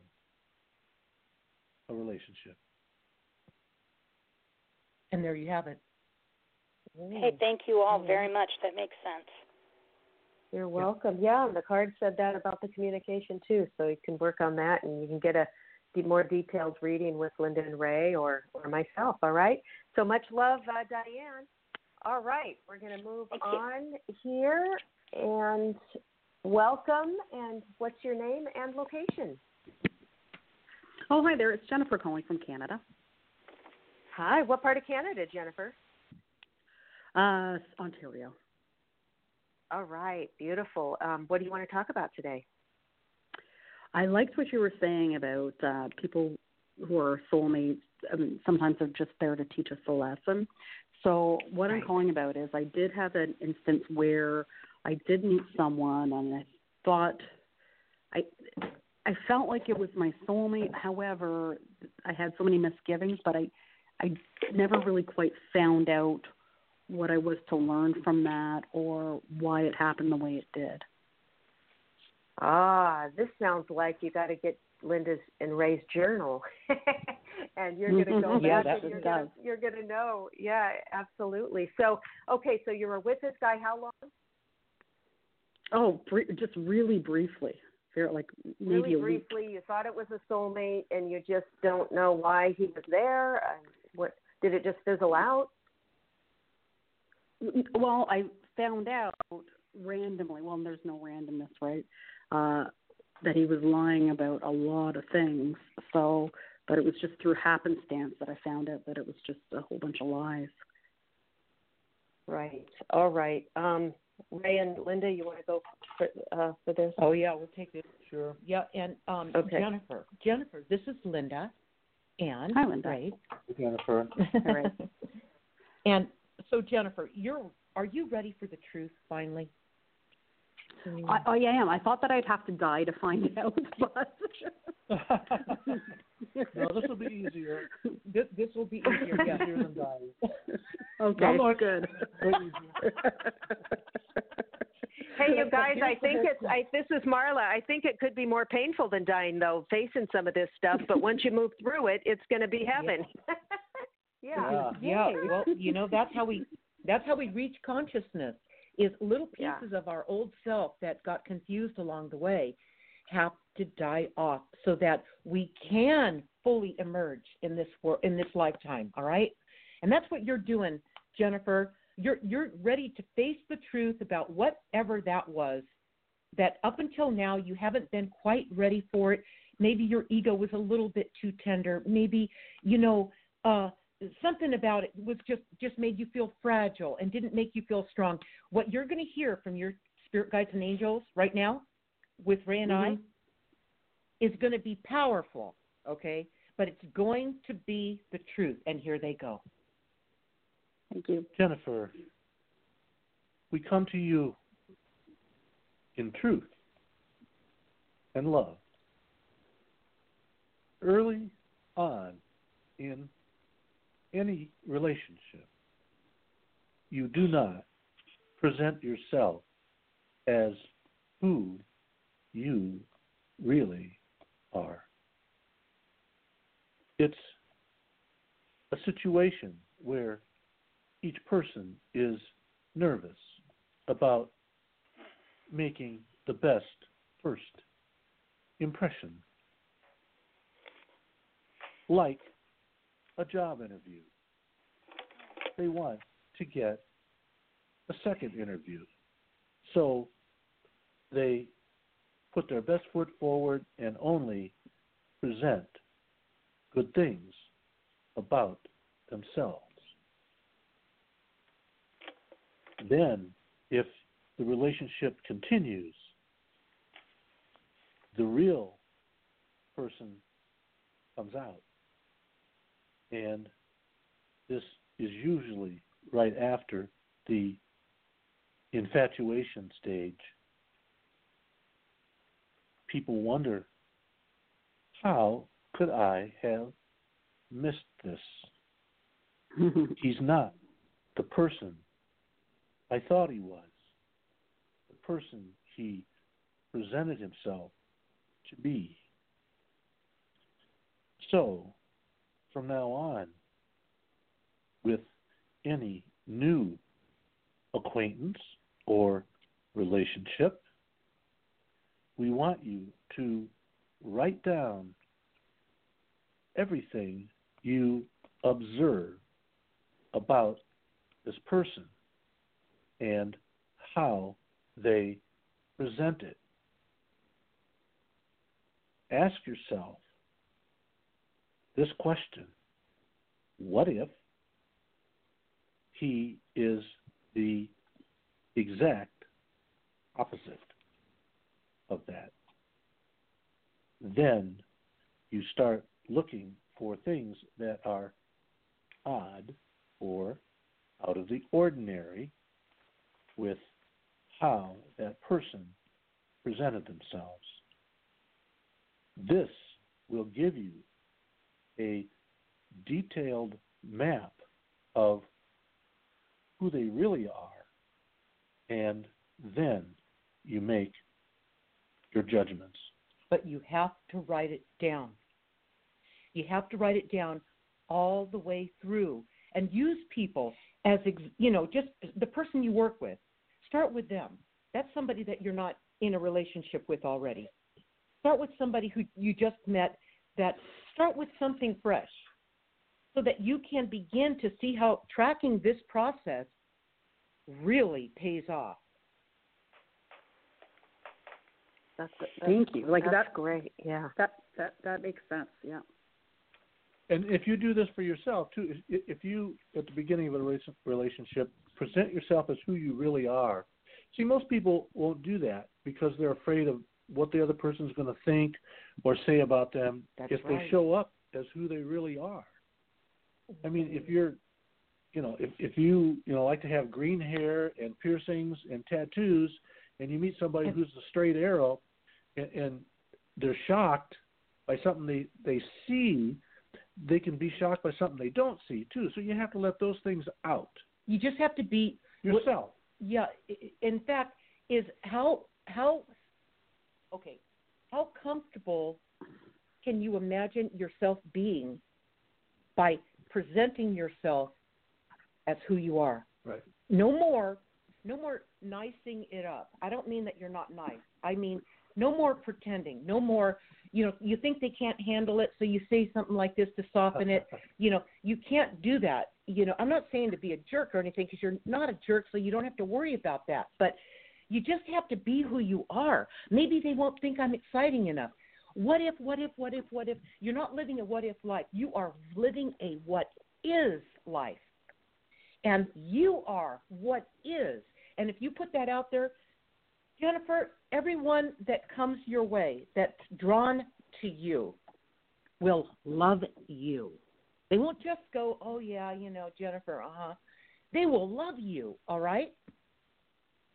a relationship. And there you have it. Hey, thank you all very much. That makes sense. You're welcome. Yeah, and the card said that about the communication too, so you can work on that and you can get a more detailed reading with Linda and Ray or or myself. All right. So much love, uh, Diane. All right, we're going to move Thank you. on here and welcome. And what's your name and location? Oh, hi there. It's Jennifer calling from Canada. Hi. What part of Canada, Jennifer? Uh, Ontario. All right. Beautiful. Um, what do you want to talk about today? I liked what you were saying about uh, people who are soulmates. Um, sometimes they're just there to teach us a lesson. So what I'm calling about is I did have an instance where I did meet someone and I thought I I felt like it was my soulmate. However, I had so many misgivings, but I I never really quite found out what I was to learn from that or why it happened the way it did. Ah, this sounds like you got to get Linda's and Ray's journal, and you're going to go Mhm. Yeah, back and you're gonna, you're going to know. Yeah, absolutely. So, okay, so you were with this guy how long? Oh, br- just really briefly. Like maybe really a week. briefly. You thought it was a soulmate, and you just don't know why he was there. What did it just fizzle out? Well, I found out randomly. Well, there's no randomness, right? Uh, that he was lying about a lot of things. So, but it was just through happenstance that I found out that it was just a whole bunch of lies. Right. All right. Um, Ray and Linda, you want to go for uh, for this? Oh yeah, we'll take this. Sure. Yeah, and um, Okay. Jennifer, Jennifer, this is Linda, and Hi, Linda. Ray. Jennifer. All right. and so Jennifer, you're are you ready for the truth finally? I, oh yeah I am. I thought that I'd have to die to find out, but no, this will be easier. This this will be easier. Yeah. Easier than dying. okay, No, no, good. Way. Hey, you guys! I think it's. I, this is Marla. I think it could be more painful than dying, though, facing some of this stuff. But once you move through it, it's going to be heaven. yeah. Yeah. Yay. Well, you know that's how we that's how we reach consciousness. Is little Yeah. pieces of our old self that got confused along the way have to die off so that we can fully emerge in this wor- in this lifetime. All right, and that's what you're doing, Jennifer. You're you're ready to face the truth about whatever that was. That up until now you haven't been quite ready for it. Maybe your ego was a little bit too tender. Maybe you know. uh something about it was just just made you feel fragile and didn't make you feel strong. What you're going to hear from your spirit guides and angels right now with Ray and I mm-hmm. is going to be powerful, okay? But it's going to be the truth and here they go. Thank you. Jennifer, we come to you in truth and love. Early on in any relationship, you do not present yourself as who you really are. It's a situation where each person is nervous about making the best first impression. Like a job interview, they want to get a second interview. So they put their best foot forward and only present good things about themselves. Then, if the relationship continues, the real person comes out. And this is usually right after the infatuation stage. People wonder how could I have missed this? He's not the person I thought he was, the person he presented himself to be. So, from now on, with any new acquaintance or relationship, we want you to write down everything you observe about this person and how they present it. Ask yourself this question What if he is the exact opposite of that? Then you start looking for things that are odd or out of the ordinary with how that person presented themselves. This will give you a detailed map of who they really are, and then you make your judgments. But you have to write it down. You have to write it down all the way through and use people as you know just the person you work with start with them that's somebody that you're not in a relationship with already start with somebody who you just met that start with something fresh so that you can begin to see how tracking this process really pays off That's, that's thank you. Like that's that, great. Yeah. that that that makes sense. Yeah. And if you do this for yourself too, if, if you at the beginning of a relationship present yourself as who you really are. See, most people won't do that because they're afraid of what the other person's going to think or say about them That's if right. they show up as who they really are. I mean, if you're, you know, if if you you know like to have green hair and piercings and tattoos, and you meet somebody who's a straight arrow, and, and they're shocked by something they they see, they can be shocked by something they don't see too. So you have to let those things out you just have to be yourself. yeah in fact is how how okay how comfortable can you imagine yourself being by presenting yourself as who you are? Right. no more no more nicing it up. I don't mean that you're not nice. I mean no more pretending. No more you know you think they can't handle it so you say something like this to soften it. You know you can't do that. You know i'm not saying to be a jerk or anything because you're not a jerk so you don't have to worry about that. But you just have to be who you are. Maybe they won't think i'm exciting enough. What if what if what if what if? You're not living a what if life. You are living a what is life. And you are what is. And if you put that out there jennifer everyone that comes your way that's drawn to you will love you. They won't just go, "Oh yeah, you know, Jennifer, uh-huh." They will love you, all right?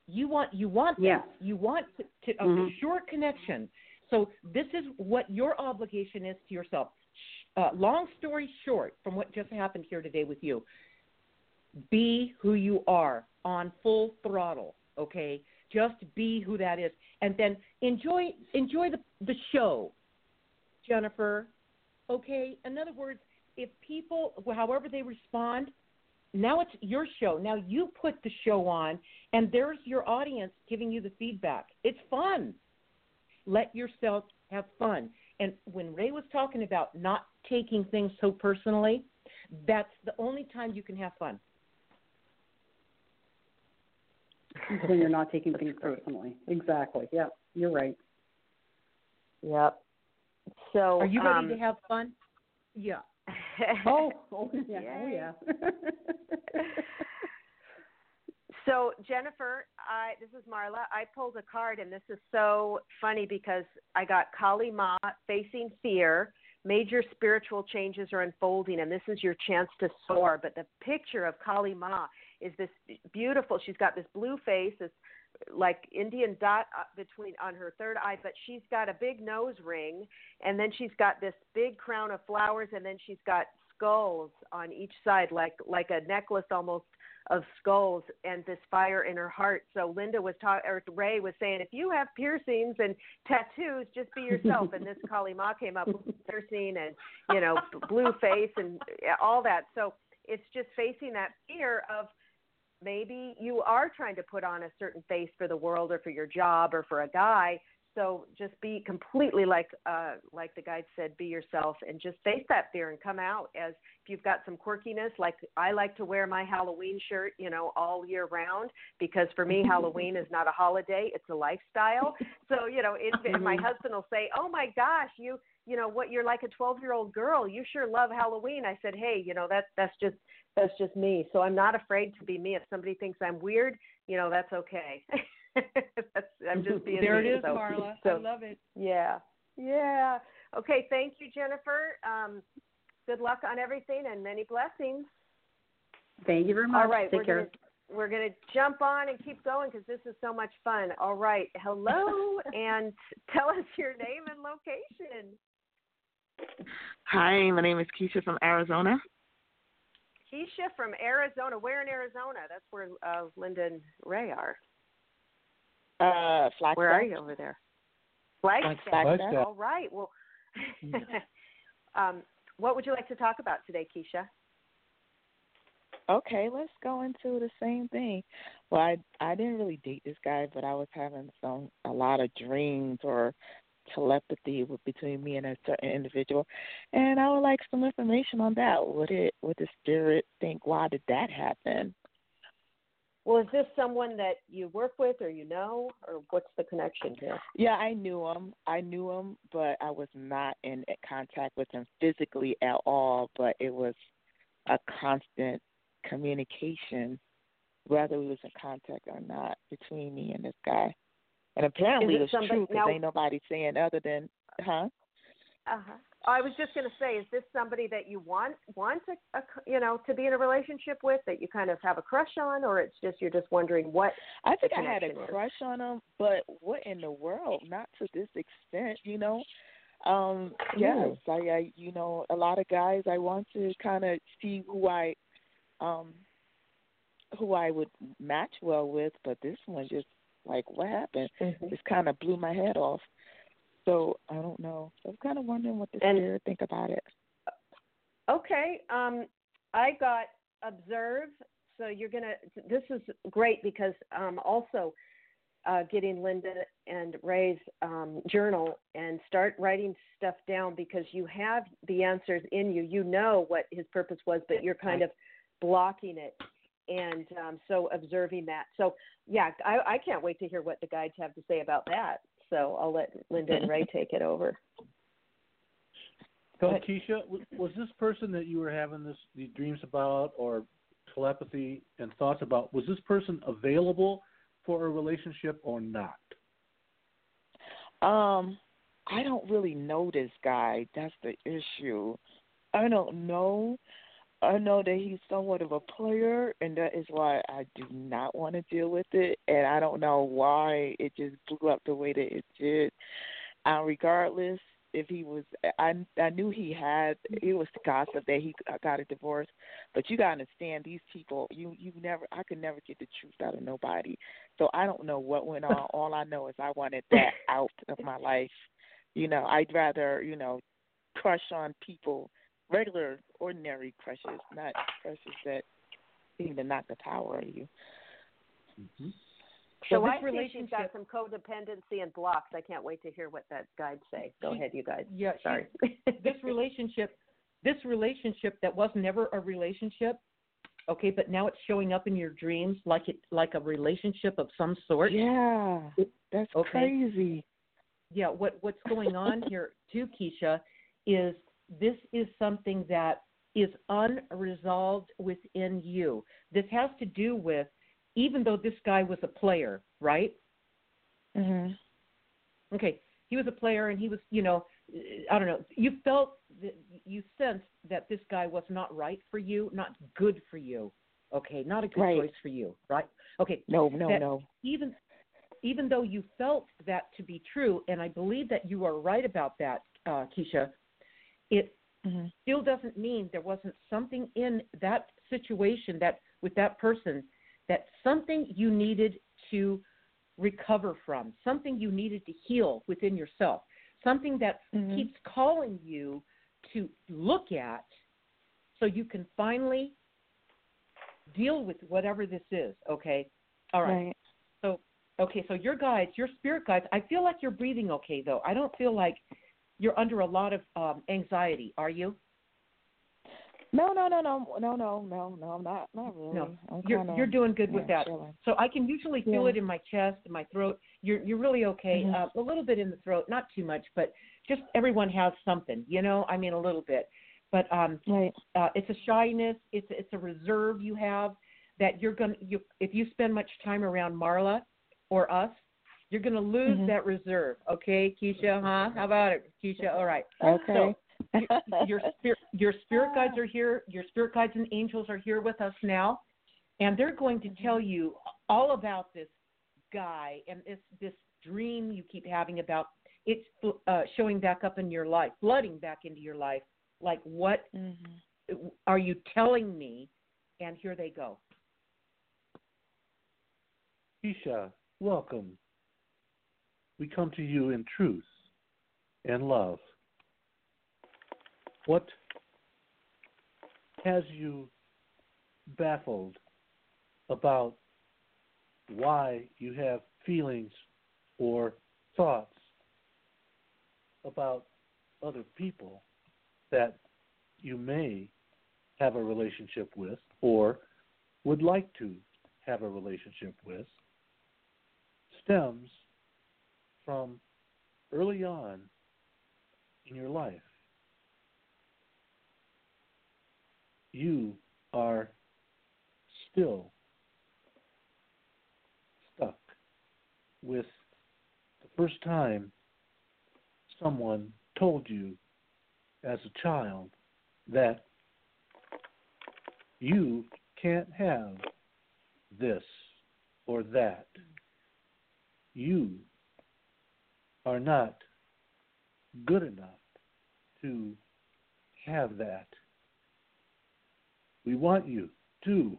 You want you want Yes. them. You want to, to a Mhm. sure connection. So this is what your obligation is to yourself. Uh, long story short, from what just happened here today with you, be who you are on full throttle, okay? Just be who that is, and then enjoy enjoy the the show, Jennifer. Okay. In other words, if people, however they respond, now it's your show. Now you put the show on, and there's your audience giving you the feedback. It's fun. Let yourself have fun. And when Ray was talking about not taking things so personally, that's the only time you can have fun. when you're not taking things personally. Exactly. Yeah, you're right. Yep. So Are you ready um, to have fun? Yeah. Oh, oh yeah. Oh yeah. So Jennifer, I this is Marla. I pulled a card, and this is so funny because I got Kali Ma facing fear. Major spiritual changes are unfolding, and this is your chance to soar. But the picture of Kali Ma is this beautiful. She's got this blue face, this like Indian dot uh, between on her third eye, but she's got a big nose ring, and then she's got this big crown of flowers, and then she's got skulls on each side, like like a necklace almost of skulls and this fire in her heart. So Linda was talking, or Ray was saying, if you have piercings and tattoos, just be yourself. and this Kali Ma came up with piercing and you know blue face and all that. So it's just facing that fear of maybe you are trying to put on a certain face for the world or for your job or for a guy so just be completely like uh, like the guide said, be yourself and just face that fear and come out as if you've got some quirkiness. Like I like to wear my Halloween shirt, you know, all year round because for me Halloween is not a holiday; it's a lifestyle. So you know, it, my mm-hmm. husband will say, "Oh my gosh, you." You know what? You're like a 12 year old girl. You sure love Halloween. I said, hey, you know that's that's just that's just me. So I'm not afraid to be me. If somebody thinks I'm weird, you know that's okay. I'm just being there. Me, it is, so, Marla. So, I love it. Yeah, yeah. Okay, thank you, Jennifer. Um, good luck on everything and many blessings. Thank you very much. All right, Take we're care. Gonna, we're going to jump on and keep going because this is so much fun. All right, hello, and tell us your name and location. Hi, my name is Keisha from Arizona. Keisha from Arizona. Where in Arizona? That's where uh, Linda and Ray are. Uh, Flagstaff. Where are you over there? Flagstaff. Flagstaff. All right. Well, um, what would you like to talk about today, Keisha? Okay, let's go into the same thing. Well, I I didn't really date this guy, but I was having some a lot of dreams or telepathy between me and a certain individual, and I would like some information on that. Would it would the spirit think why did that happen? Well, is this someone that you work with or you know, or what's the connection here? Yeah, I knew him. I knew him, but I was not in contact with him physically at all. But it was a constant communication, whether we was in contact or not, between me and this guy. And apparently it it's somebody, true because ain't nobody saying other than, huh? Uh huh. I was just going to say, is this somebody that you want want to uh, you know to be in a relationship with that you kind of have a crush on, or it's just you're just wondering what? I think I had a crush on him, but what in the world? Not to this extent, you know. Um, yes, I, I, you know, a lot of guys. I want to kind of see who I, um, who I would match well with, but this one just like what happened? Mm-hmm. Just kind of blew my head off. So I don't know. I'm kind of wondering what the and, spirit think about it. Okay, um, I got observe. So you're gonna. This is great because um, also uh, getting Linda and Ray's um, journal and start writing stuff down because you have the answers in you. You know what his purpose was, but you're kind of blocking it. And um, so observing that. So yeah, I, I can't wait to hear what the guides have to say about that. So I'll let Linda and Ray take it over. Go ahead. Keisha, was this person that you were having this these dreams about or telepathy and thoughts about, was this person available for a relationship or not? Um, I don't really know this guy. That's the issue. I don't know. I know that he's somewhat of a player, and that is why I do not want to deal with it. And I don't know why it just blew up the way that it did. Uh, regardless, if he was, I I knew he had. It was gossip that he got a divorce, but you gotta understand these people. You you never. I could never get the truth out of nobody. So I don't know what went on. All I know is I wanted that out of my life. You know, I'd rather you know crush on people regular, ordinary crushes, not crushes that seem to knock the power out of you. Mm-hmm. So, so I think she's got some codependency and blocks. I can't wait to hear what that guide say. Go ahead, you guys. Yeah, sorry. this relationship, this relationship that was never a relationship. Okay, but now it's showing up in your dreams like it like a relationship of some sort. Yeah, that's okay. crazy. Yeah, what what's going on here too, Keisha, is this is something that is unresolved within you. This has to do with even though this guy was a player, right? Mm-hmm. Okay, he was a player, and he was, you know, I don't know. You felt that you sensed that this guy was not right for you, not good for you. Okay, not a good Right. choice for you, right? Okay, No, no, no. even even though you felt that to be true, and I believe that you are right about that, uh, Keisha, it Mhm. still doesn't mean there wasn't something in that situation that with that person that something you needed to recover from, something you needed to heal within yourself, something that Mhm. keeps calling you to look at so you can finally deal with whatever this is, okay? All right. Right. So, okay, so your guides, your spirit guides, I feel like you're breathing okay though. I don't feel like you're under a lot of um anxiety, are you? No, no, no, no, no, no, no, no. I'm not. Not really. No. I'm You're kinda, you're doing good with that. chilling. So I can usually feel Yeah. it in my chest, in my throat. You're you're really okay. Mhm. Uh, a little bit in the throat, not too much, but just everyone has something, you know. I mean, a little bit. But um, Right. uh, it's a shyness. It's it's a reserve you have that you're gonna you if you spend much time around Marla or us, you're gonna lose Mhm. that reserve. Okay, Keisha, huh? How about it, Keisha? All right. Okay. So, your spirit your spirit guides are here your spirit guides and angels are here with us now and they're going to tell you all about this guy and this this dream you keep having about it's uh, showing back up in your life flooding back into your life like what Mhm. are you telling me and here they go Keisha, welcome. We come to you in truth and love. What has you baffled about why you have feelings or thoughts about other people that you may have a relationship with or would like to have a relationship with stems from early on in your life. You are still stuck with the first time someone told you as a child that you can't have this or that. You are not good enough to have that. We want you to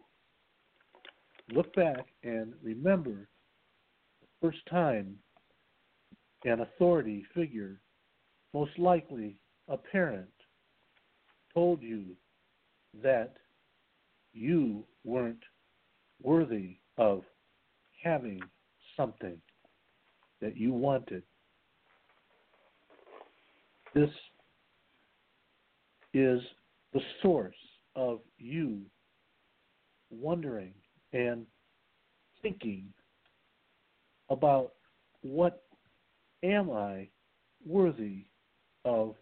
look back and remember the first time an authority figure, most likely a parent, told you that you weren't worthy of having something that you wanted. This is the source of you wondering and thinking about what am I worthy of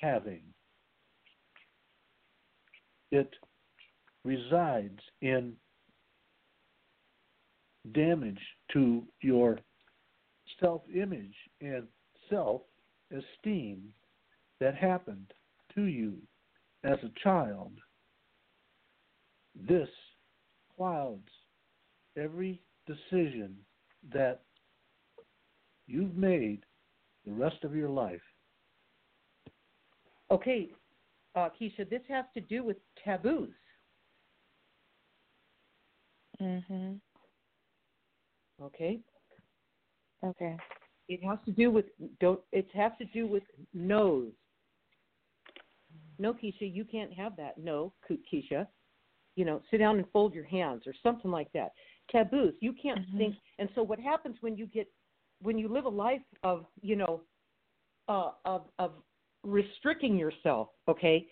having. It resides in damage to your self image and self esteem that happened to you as a child. This clouds every decision that you've made the rest of your life. okay uh, keisha this has to do with taboos Mhm. okay Okay. It has to do with don't it has to do with no's no keisha you can't have that. No keisha. You know sit down and fold your hands or something like that. Taboos you can't Mhm. think and so what happens when you get when you live a life of you know uh of of restricting yourself okay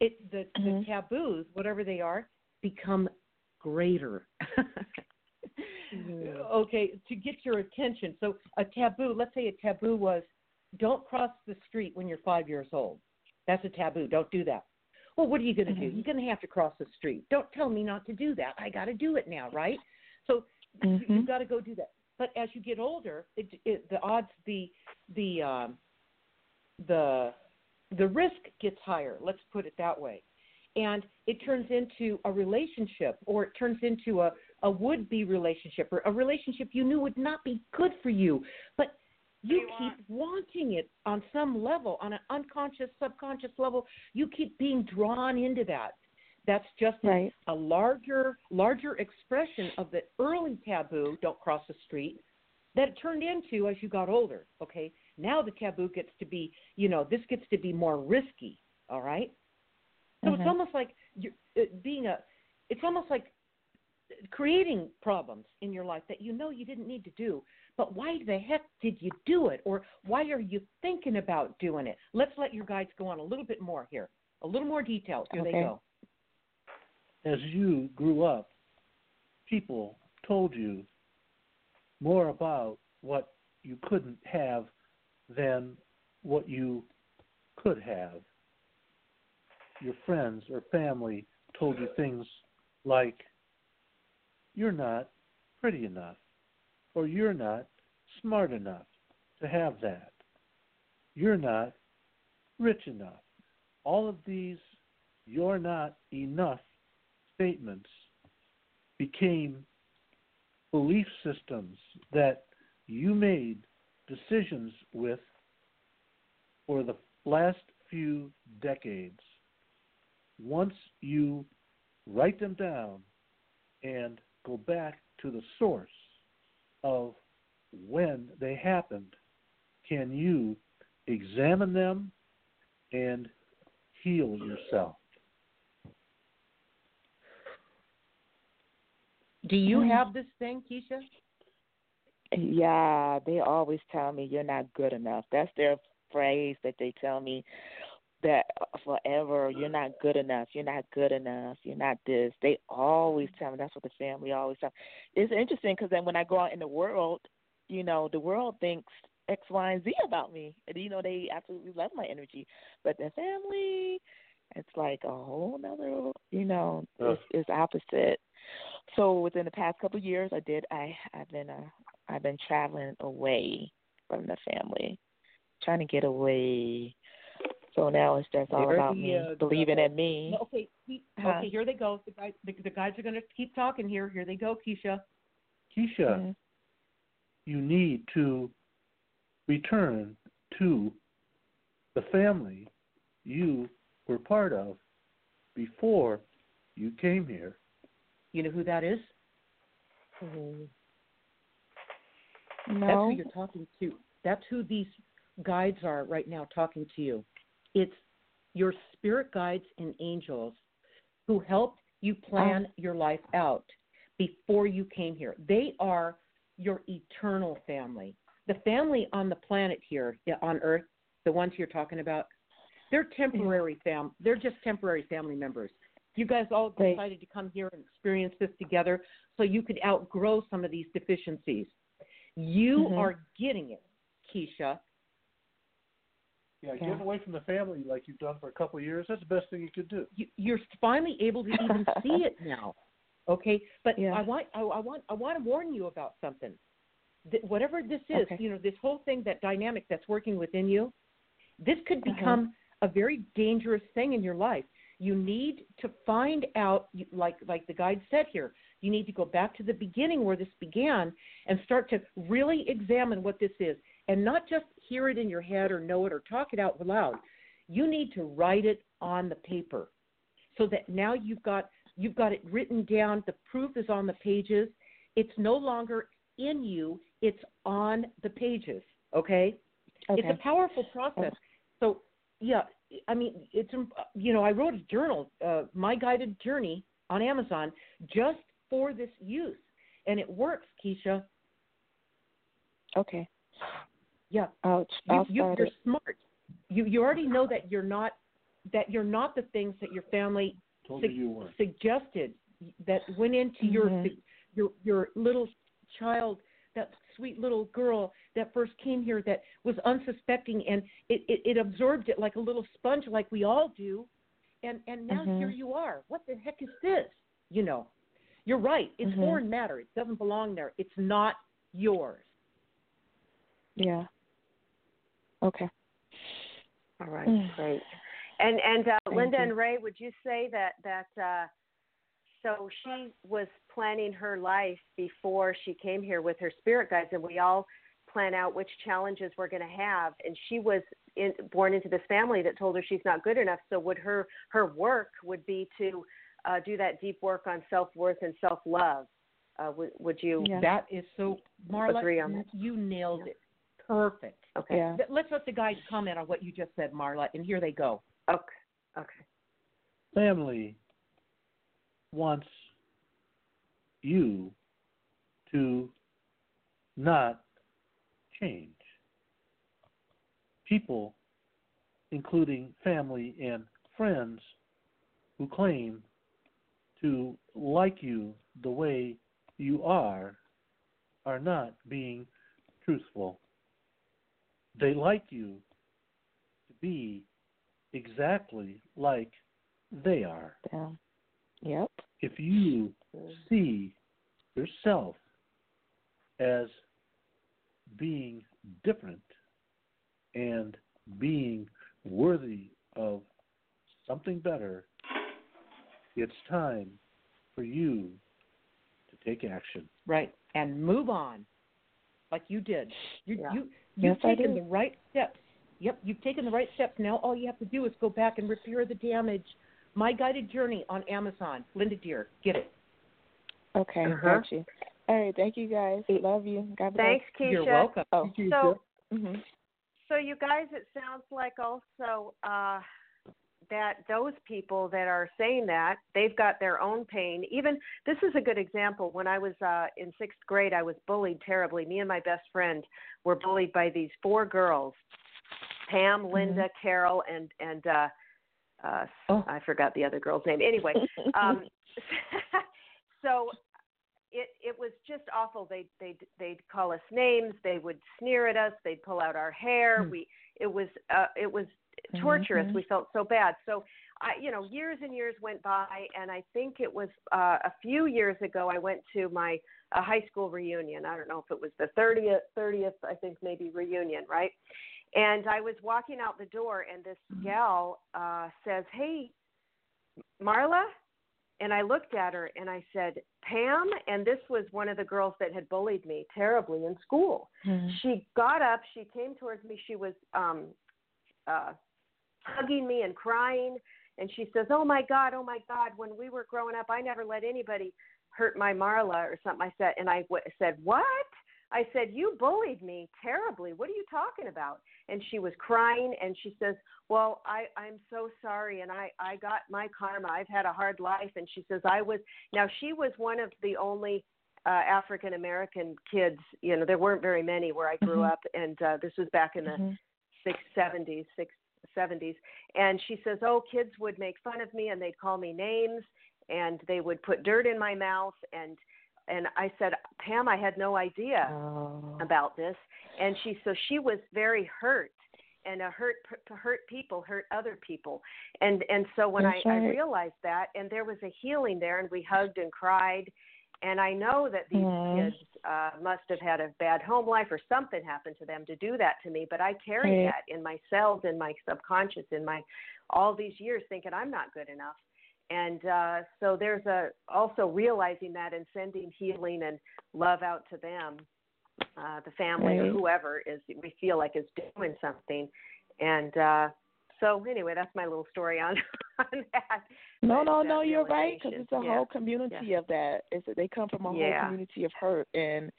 it the the Mhm. taboos whatever they are become greater Mhm. okay to get your attention so a taboo let's say a taboo was don't cross the street when you're five years old that's a taboo don't do that well what are you going to do Mhm. you're going to have to cross the street don't tell me not to do that i got to do it now right So Mhm. you've got to go do that. But as you get older, it, it, the odds, the the um, the the risk gets higher. Let's put it that way, and it turns into a relationship, or it turns into a a would be relationship, or a relationship you knew would not be good for you, but you keep wanting it on some level, on an unconscious, subconscious level. You keep being drawn into that. That's just a- Right. a larger larger expression of the early taboo don't cross the street that it turned into as you got older okay now the taboo gets to be you know this gets to be more risky all right so it's Mhm. almost like you're uh, being a it's almost like creating problems in your life that you know you didn't need to do. But why the heck did you do it? Or why are you thinking about doing it? Let's let your guides go on a little bit more here a little more details here they go. As you grew up, people told you more about what you couldn't have than what you could have. Your friends or family told you things like, you're not pretty enough, or you're not smart enough to have that. You're not rich enough. All of these you're not enough statements became belief systems that you made decisions with for the last few decades. Once you write them down and go back to the source of when they happened, can you examine them and heal yourself? do you Mm. have this thing keisha Yeah, they always tell me you're not good enough. That's their phrase that they tell me that forever you're not good enough. You're not good enough. You're not this. They always tell me. That's what the family always tell. Me. It's interesting because then when I go out in the world, you know, the world thinks X, Y, and Z about me. And, you know, they absolutely love my energy. But the family, it's like a whole nother, you know, it's, it's opposite. So within the past couple of years, I did. I I've been uh, I've been traveling away from the family, trying to get away. So now it's just all There about the, me uh, believing the- in me. No, okay he- Huh? okay here they go the guys the, the guys are going to keep talking here here they go keisha Keisha, Mhm. you need to return to the family you were part of before you came here. you know who that is that's No. who you're talking to that's who these guides are right now talking to you it's your spirit guides and angels who helped you plan your life out before you came here. They are your eternal family. The family on the planet here on earth the ones you're talking about they're temporary fam they're just temporary family members. You guys all decided to come here and experience this together so you could outgrow some of these deficiencies. You Mhm. are getting it keisha Yeah, Yeah. getting away from the family like you've done for a couple of years, that's the best thing you could do. you, you're finally able to even see it now. Okay, but Yeah. I want I, I want I want to warn you about something. Th- whatever this is, Okay. you know, this whole thing, that dynamic that's working within you, this could Uh-huh. become a very dangerous thing in your life. You need to find out, like like the guide said here, you need to go back to the beginning where this began and start to really examine what this is, and not just hear it in your head or know it or talk it out loud. You need to write it on the paper so that now you've got you've got it written down the proof is on the pages it's no longer in you it's on the pages okay, Okay. it's a powerful process so yeah i mean it's you know i wrote a journal uh, my guided journey on amazon just for this use and it works keisha Okay. Yeah I'll, you, I'll you, start you're it. smart you you already know that you're not that you're not the things that your family Told sug- you you weren't. suggested that went into your Mhm. your your little child that sweet little girl that first came here that was unsuspecting and it, it, it absorbed it like a little sponge like we all do and and now Mhm. here you are what the heck is this you know You're right. It's Mhm. foreign matter. It doesn't belong there. It's not yours. Yeah. Okay. All right, Mm. great. And and uh, Linda you. and Ray, would you say that that uh, so she was planning her life before she came here with her spirit guides, and we all plan out which challenges we're going to have. And she was in, born into this family that told her she's not good enough. So would her her work would be to uh, do that deep work on self worth and self love. Uh, would, would you? Yeah. That is so, Marla. Agree on that. You nailed it. Perfect. Okay. Yeah. Let's let the guys comment on what you just said, Marla, and here they go. Okay. Okay. family wants you to not change. People, including family and friends, who claim to like you the way you are, are not being truthful. They like you to be exactly like they are. Yeah. Yep. If you see yourself as being different and being worthy of something better, it's time for you to take action. Right. And move on, like you did. You Yeah. you you've Yes, taken the right steps. Yep, you've taken the right steps. Now all you have to do is go back and repair the damage. My guided journey on Amazon. Linda Deir, get it. Okay. Uh-huh. Got you. All right. Thank you guys. Love you. God bless. Thanks, Keisha. You're welcome. Oh. So hmm So you guys, it sounds like also uh, that those people that are saying that they've got their own pain. Even this is a good example. When I was uh, in sixth grade, I was bullied terribly. Me and my best friend were bullied by these four girls: Pam, Linda, Carol, and and uh, uh, Oh. I forgot the other girl's name. Anyway, um, so it it was just awful. They they they'd call us names. They would sneer at us. They'd pull out our hair. Hmm. We it was uh, it was torturous. Mhm. We felt so bad. So I you know years and years went by, and I think it was uh, a few years ago. I went to my uh, high school reunion. I don't know if it was the thirtieth thirtieth. I think maybe reunion, right? And I was walking out the door, and this gal uh, says, "Hey, Marla," and I looked at her and I said, "Pam," and this was one of the girls that had bullied me terribly in school. Mhm. She got up, she came towards me, she was um uh, hugging me and crying. And she says, "Oh my God, oh my God! When we were growing up, I never let anybody hurt my Marla or something." I said, and I w- said, "What?" I said, You bullied me terribly. What are you talking about? And she was crying and she says, Well, I, I'm so sorry and I, I got my karma. I've had a hard life. And she says, I was now she was one of the only uh, African American kids, you know, there weren't very many where I grew mm-hmm. up and uh, this was back in the mm-hmm. 670s, 670s. And she says, Oh, kids would make fun of me and they'd call me names and they would put dirt in my mouth and and I said, Pam, I had no idea oh. about this. And she so she was very hurt and a hurt hurt people hurt other people and and so when I, right. I realized that and there was a healing there and we hugged and cried and i know that these mm. kids uh, must have had a bad home life or something happened to them to do that to me. But I carry Right. that in my cells, in my subconscious, in my all these years, thinking I'm not good enough. And uh, so there's a also realizing that and sending healing and love out to them, uh, the family or whoever is we feel like is doing something. And uh, so anyway, that's my little story on on that. No, no, no. You're right because it's a Yeah. whole community of that. It's they come from a Yeah. whole community of hurt, and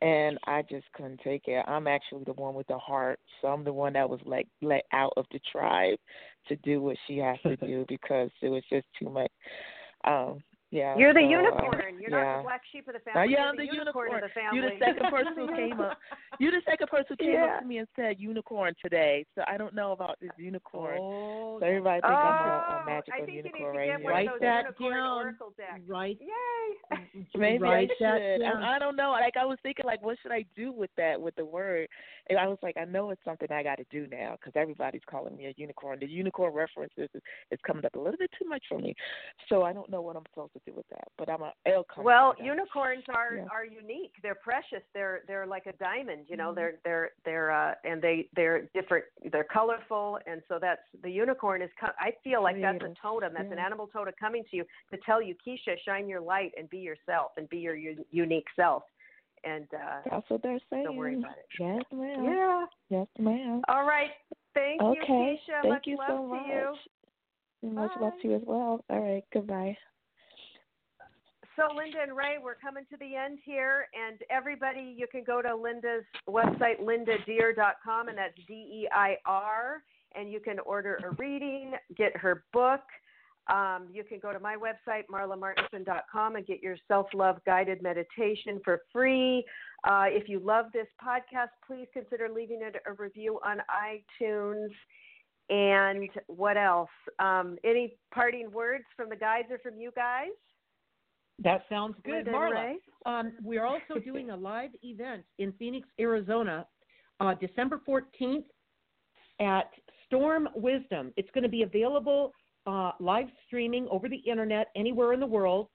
and I just couldn't take it. I'm actually the one with the heart, so I'm the one that was like let out of the tribe to do what she has to do because it was just too much. Um, yeah. You're the so, uh, unicorn. You're not the black sheep of the Now, family. yeah, I'm the, the unicorn, unicorn. of the family. You're the second person who came up. You're the second person who came Yeah. up to me and said unicorn today. So I don't know about this unicorn. Oh, So everybody think oh, I'm a, a I magical unicorn you need to right here. Write that down. right. Yay! Maybe Write I that should. down. I, I don't know. Like I was thinking, like what should I do with that with the word? And I was like, I know it's something I got to do now because everybody's calling me a unicorn. The unicorn references is, is coming up a little bit too much for me, so I don't know what I'm supposed to do with that. But I'm a L Well, unicorns are Yeah. are unique. They're precious. They're they're like a diamond. You know, Mhm. they're they're they're uh and they they're different. They're colorful, and so that's the unicorn is. I feel like that's a totem. That's an animal totem coming to you to tell you, Keisha, shine your light and be yourself and be your u- unique self. And uh That's what they're saying. don't worry about it. Yes, ma'am. Yeah. Yes, ma'am. All right. Thank okay. you, Keisha. Thank much you love so to much. you. Much love to you as well. All right. Goodbye. So, Linda and Ray, we're coming to the end here, and everybody, you can go to Linda's website, lindadeir.com, and that's D E I R, and you can order a reading, get her book. Um, you can go to my website, marlamartenson.com, and get your self love guided meditation for free. Uh, if you love this podcast, please consider leaving it a review on iTunes. And what else? Um, any parting words from the guides or from you guys? That sounds good, Linda Marla. Um, we're also doing a live event in Phoenix, Arizona, uh, December 14th at Storm Wisdom. It's going to be available uh, live streaming over the internet anywhere in the world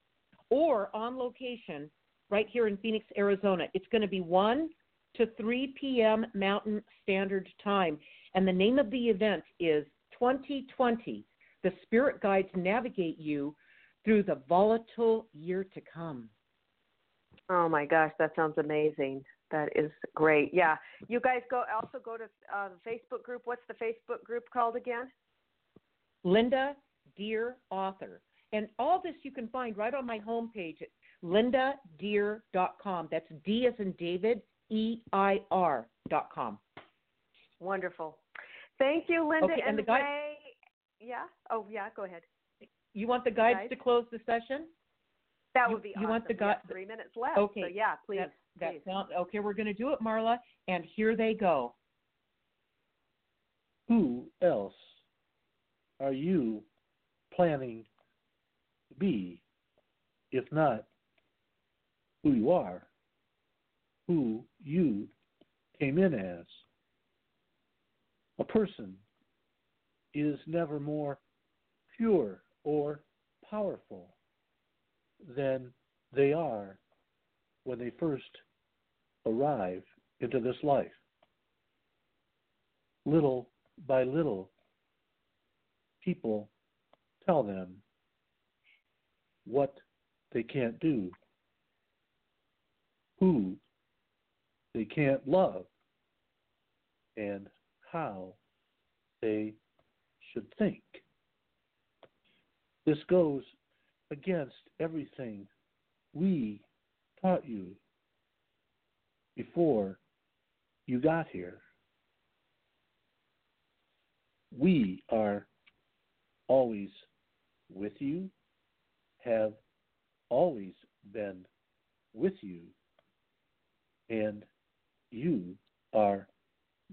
or on location right here in Phoenix, Arizona. It's going to be 1 to 3 p.m. Mountain Standard Time. And the name of the event is 2020 The Spirit Guides Navigate You Through the Volatile Year to Come. Oh my gosh, that sounds amazing. That is great. Yeah, you guys go also go to uh, the Facebook group. What's the Facebook group called again? Linda Deir Author. And all this you can find right on my homepage at lindadeir.com. That's D as in David, E I R dot com. Wonderful. Thank you, Linda Okay, and and the guy- Ray. Yeah. Oh yeah. Go ahead. You want the guides Guides? to close the session? That would be you awesome. want the We have three minutes left. Okay. So yeah, please. That, that please. sound, okay, we're going to do it, Marla. And here they go. Who else are you planning to be, if not who you are, who you came in as? A person is never more pure or powerful than they are when they first arrive into this life. Little by little, people tell them what they can't do, who they can't love, and how they should think. This goes against everything we taught you before you got here. We are always with you, have always been with you, and you are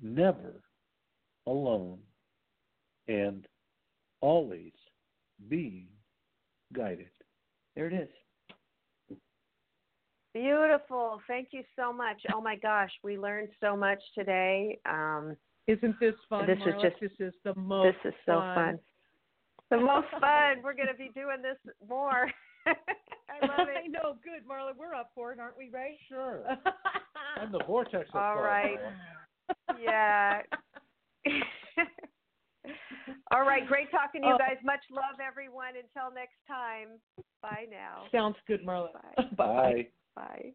never alone and always being guided. There it is. Beautiful. Thank you so much. Oh my gosh, we learned so much today. Um, Isn't this fun? This is just- this is the most this is so fun. The most fun. We're going to be doing this more. I love it. I it. know. Good, Marla. We're up for it, aren't we, Ray? Sure. I'm the vortex of All fun. right. Yeah. All right. Great talking to you Oh. guys. Much love, everyone. Until next time. Bye now. Sounds good, Marla. Bye. Bye. Bye.